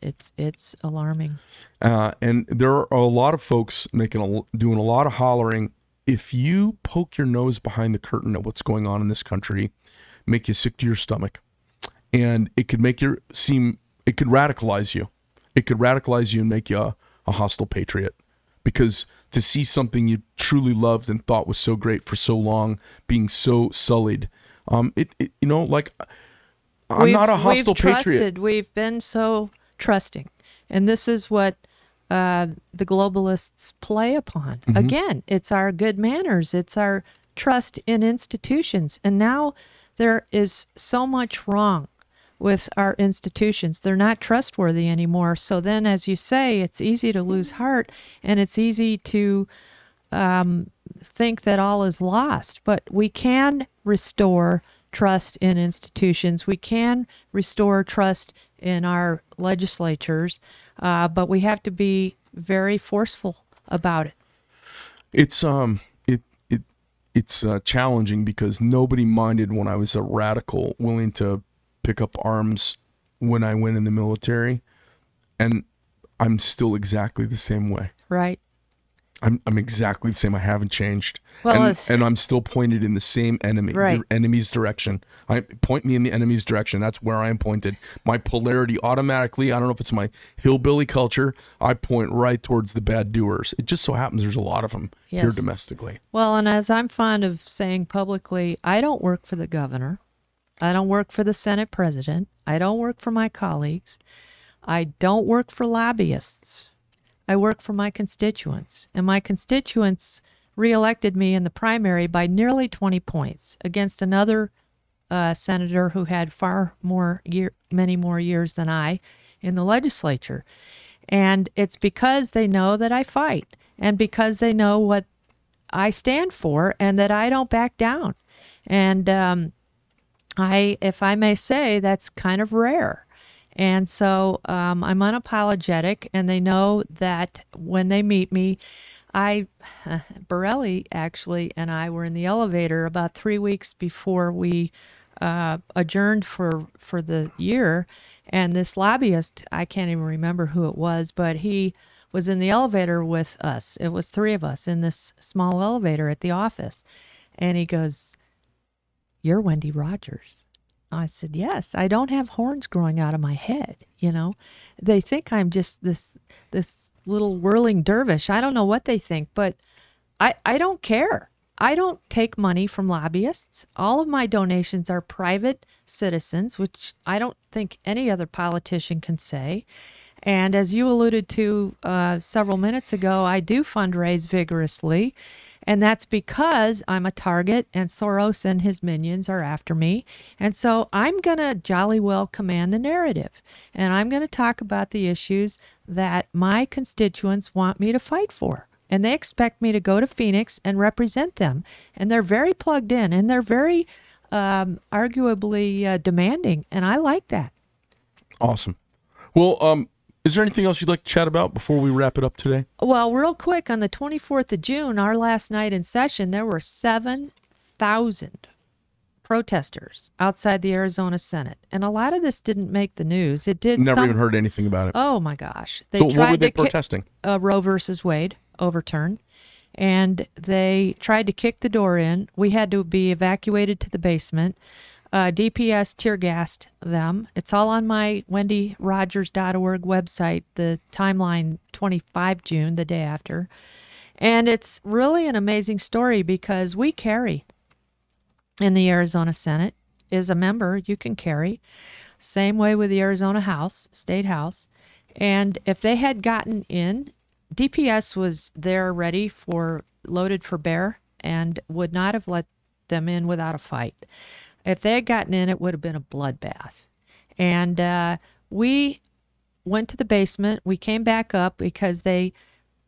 it's it's alarming Uh, and there are a lot of folks making a, doing a lot of hollering if you poke your nose behind the curtain at what's going on in this country, make you sick to your stomach, and it could make you seem it could radicalize you. It could radicalize you and make you a, a hostile patriot because to see something you truly loved and thought was so great for so long being so sullied um it, it you know like i'm We've- not a hostile we've patriot Trusted. We've been so trusting, and this is what uh, the globalists play upon. Mm-hmm. Again, it's our good manners. It's our trust in institutions, and now there is so much wrong with our institutions. They're not trustworthy anymore. So then, as you say, it's easy to lose heart, and it's easy to think that all is lost, but we can restore trust in institutions. We can restore trust in our legislatures, uh, but we have to be very forceful about it. it's um it's uh, challenging because nobody minded when i was a radical willing to pick up arms when i went in the military and i'm still exactly the same way Right. I'm I'm exactly the same. I haven't changed. Well, and, and I'm still pointed in the same enemy, Right. enemy's direction. I point me in the enemy's direction. That's where I am pointed. My polarity automatically. I don't know if it's my hillbilly culture. I point right towards the bad doers. It just so happens there's a lot of them here Yes. domestically. Well, and as I'm fond of saying publicly, I don't work for the governor. I don't work for the Senate president. I don't work for my colleagues. I don't work for lobbyists. I work for my constituents. And my constituents reelected me in the primary by nearly 20 points against another uh, senator who had far more year, many more years than I in the legislature. And it's because they know that I fight and because they know what I stand for and that I don't back down. And um, I, if I may say, that's kind of rare. And so um, I'm unapologetic, and they know that when they meet me, I, Borrelli actually, and I were in the elevator about three weeks before we uh, adjourned for for the year, and this lobbyist, I can't even remember who it was, but he was in the elevator with us. It was three of us in this small elevator at the office, and he goes, "You're Wendy Rogers." I said, "Yes, I don't have horns growing out of my head, you know. They think I'm just this this little whirling dervish. I don't know what they think, but I I don't care. I don't take money from lobbyists. All of my donations are private citizens, which I don't think any other politician can say. And as you alluded to uh, several minutes ago, I do fundraise vigorously. And that's because I'm a target and Soros and his minions are after me. And so I'm going to jolly well command the narrative. And I'm going to talk about the issues that my constituents want me to fight for. And they expect me to go to Phoenix and represent them. And they're very plugged in and they're very um, arguably uh, demanding. And I like that. Awesome. Well, um, is there anything else you'd like to chat about before we wrap it up today? Well, real quick, on the 24th of June, our last night in session, there were 7,000 protesters outside the Arizona Senate. And a lot of this didn't make the news. It did Never some- even heard anything about it. Oh my gosh. They so what tried were they to ki- protesting? uh, Roe versus Wade overturned, and they tried to kick the door in. We had to be evacuated to the basement. Uh, DPS tear gassed them. It's all on my wendyrogers.org website, the timeline 25 June, the day after. And it's really an amazing story because we carry in the Arizona Senate is a member you can carry. Same way with the Arizona House, State House. And if they had gotten in, DPS was there ready for loaded for bear and would not have let them in without a fight. If they had gotten in, it would have been a bloodbath. And uh, we went to the basement. We came back up because they,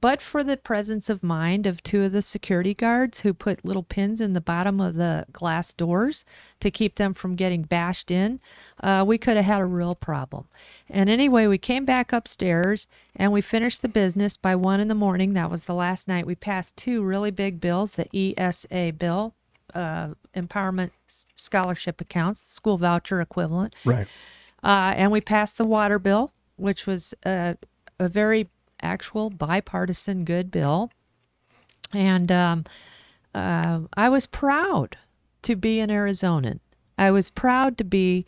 but for the presence of mind of two of the security guards who put little pins in the bottom of the glass doors to keep them from getting bashed in, uh, we could have had a real problem. And anyway, we came back upstairs and we finished the business by one in the morning. That was the last night. We passed two really big bills the ESA bill, uh, Empowerment Scholarship Accounts, school voucher equivalent. Right. Uh, and we passed the water bill, which was a, a very actual bipartisan good bill. And um, uh, I was proud to be an Arizonan. I was proud to be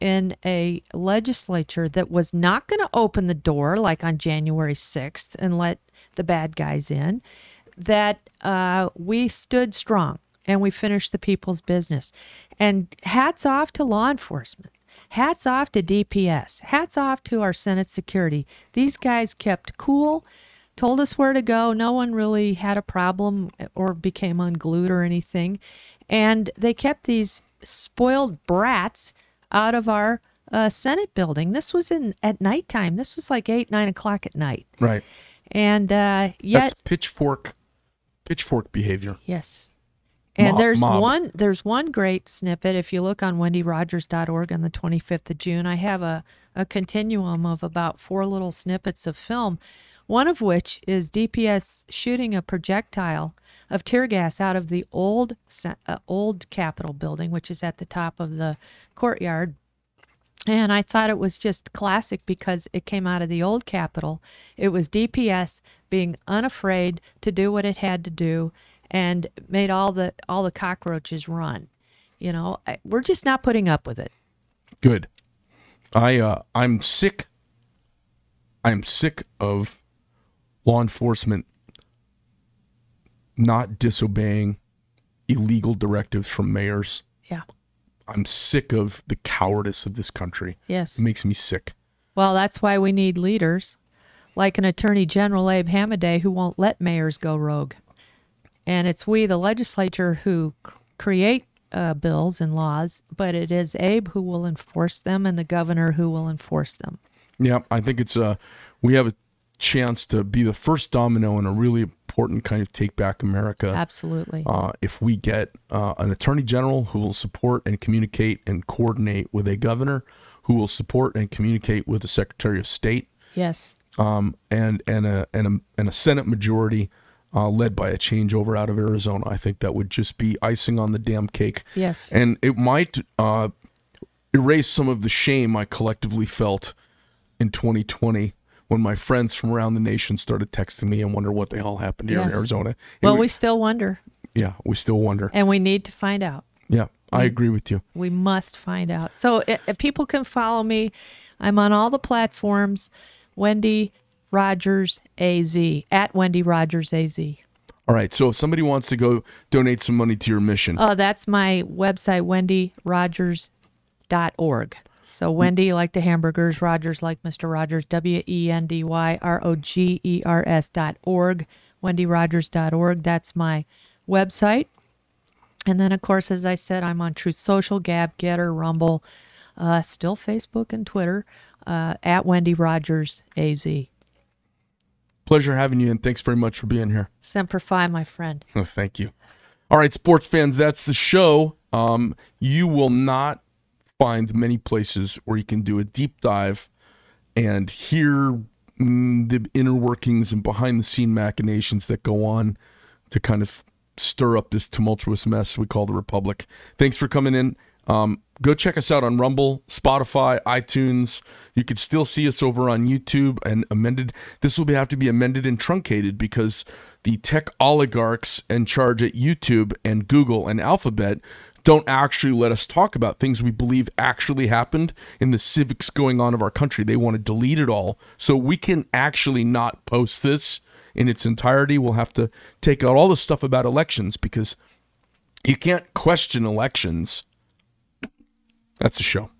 in a legislature that was not going to open the door like on January 6th and let the bad guys in, that uh, we stood strong and we finished the people's business. And hats off to law enforcement. Hats off to DPS. Hats off to our Senate security. These guys kept cool, told us where to go. No one really had a problem or became unglued or anything. And they kept these spoiled brats out of our uh, Senate building. This was in at nighttime. This was like eight, nine o'clock at night. Right. And uh, yet, That's pitchfork pitchfork behavior. yes. And Mob- there's mob. one there's one great snippet. If you look on wendyrogers.org on the 25th of June, I have a, a continuum of about four little snippets of film, one of which is DPS shooting a projectile of tear gas out of the old uh, old Capitol building, which is at the top of the courtyard. And I thought it was just classic because it came out of the old Capitol. It was DPS being unafraid to do what it had to do and made all the all the cockroaches run. You know, I, we're just not putting up with it. Good. I uh I'm sick I'm sick of law enforcement not disobeying illegal directives from mayors. Yeah. I'm sick of the cowardice of this country. Yes. It makes me sick. Well, that's why we need leaders like an Attorney General Abe Hamadeh who won't let mayors go rogue. And it's we, the legislature, who create uh, bills and laws, but it is Abe who will enforce them and the governor who will enforce them. Yeah, I think it's uh we have a chance to be the first domino in a really important kind of take back America. Absolutely. Uh, if we get uh, an attorney general who will support and communicate and coordinate with a governor who will support and communicate with the secretary of state yes. um, and and a and a and a Senate majority uh, led by a changeover out of Arizona, I think that would just be icing on the damn cake. Yes. and it might uh, erase some of the shame I collectively felt in 2020 when my friends from around the nation started texting me and wonder what the hell happened here Yes. in Arizona. It Well, would- we still wonder, yeah, we still wonder. and we need to find out. Yeah, I agree with you. We must find out. So if people can follow me, I'm on all the platforms. Wendy Rogers AZ at Wendy Rogers AZ. All right, so if somebody wants to go donate some money to your mission, Oh, that's my website, wendyrogers.org. So Wendy like the hamburgers, Rogers like Mr. Rogers, W E N D Y R O G E R S dot org, wendyrogers.org. That's my website. And then, of course, as I said, I'm on Truth Social, Gab, Gettr, Rumble, uh, still Facebook and Twitter uh, at Wendy Rogers AZ. Pleasure having you, and thanks very much for being here. Semper Fi, my friend. Oh, thank you. All right, sports fans, that's the show. Um, you will not find many places where you can do a deep dive and hear mm, the inner workings and behind the scene machinations that go on to kind of stir up this tumultuous mess we call the Republic. Thanks for coming in. Um, go check us out on Rumble, Spotify, iTunes. You could still see us over on YouTube and amended. This will have to be amended and truncated because the tech oligarchs in charge at YouTube and Google and Alphabet don't actually let us talk about things we believe actually happened in the civics going on of our country. They want to delete it all so we can actually not post this in its entirety. We'll have to take out all the stuff about elections because you can't question elections. That's the show.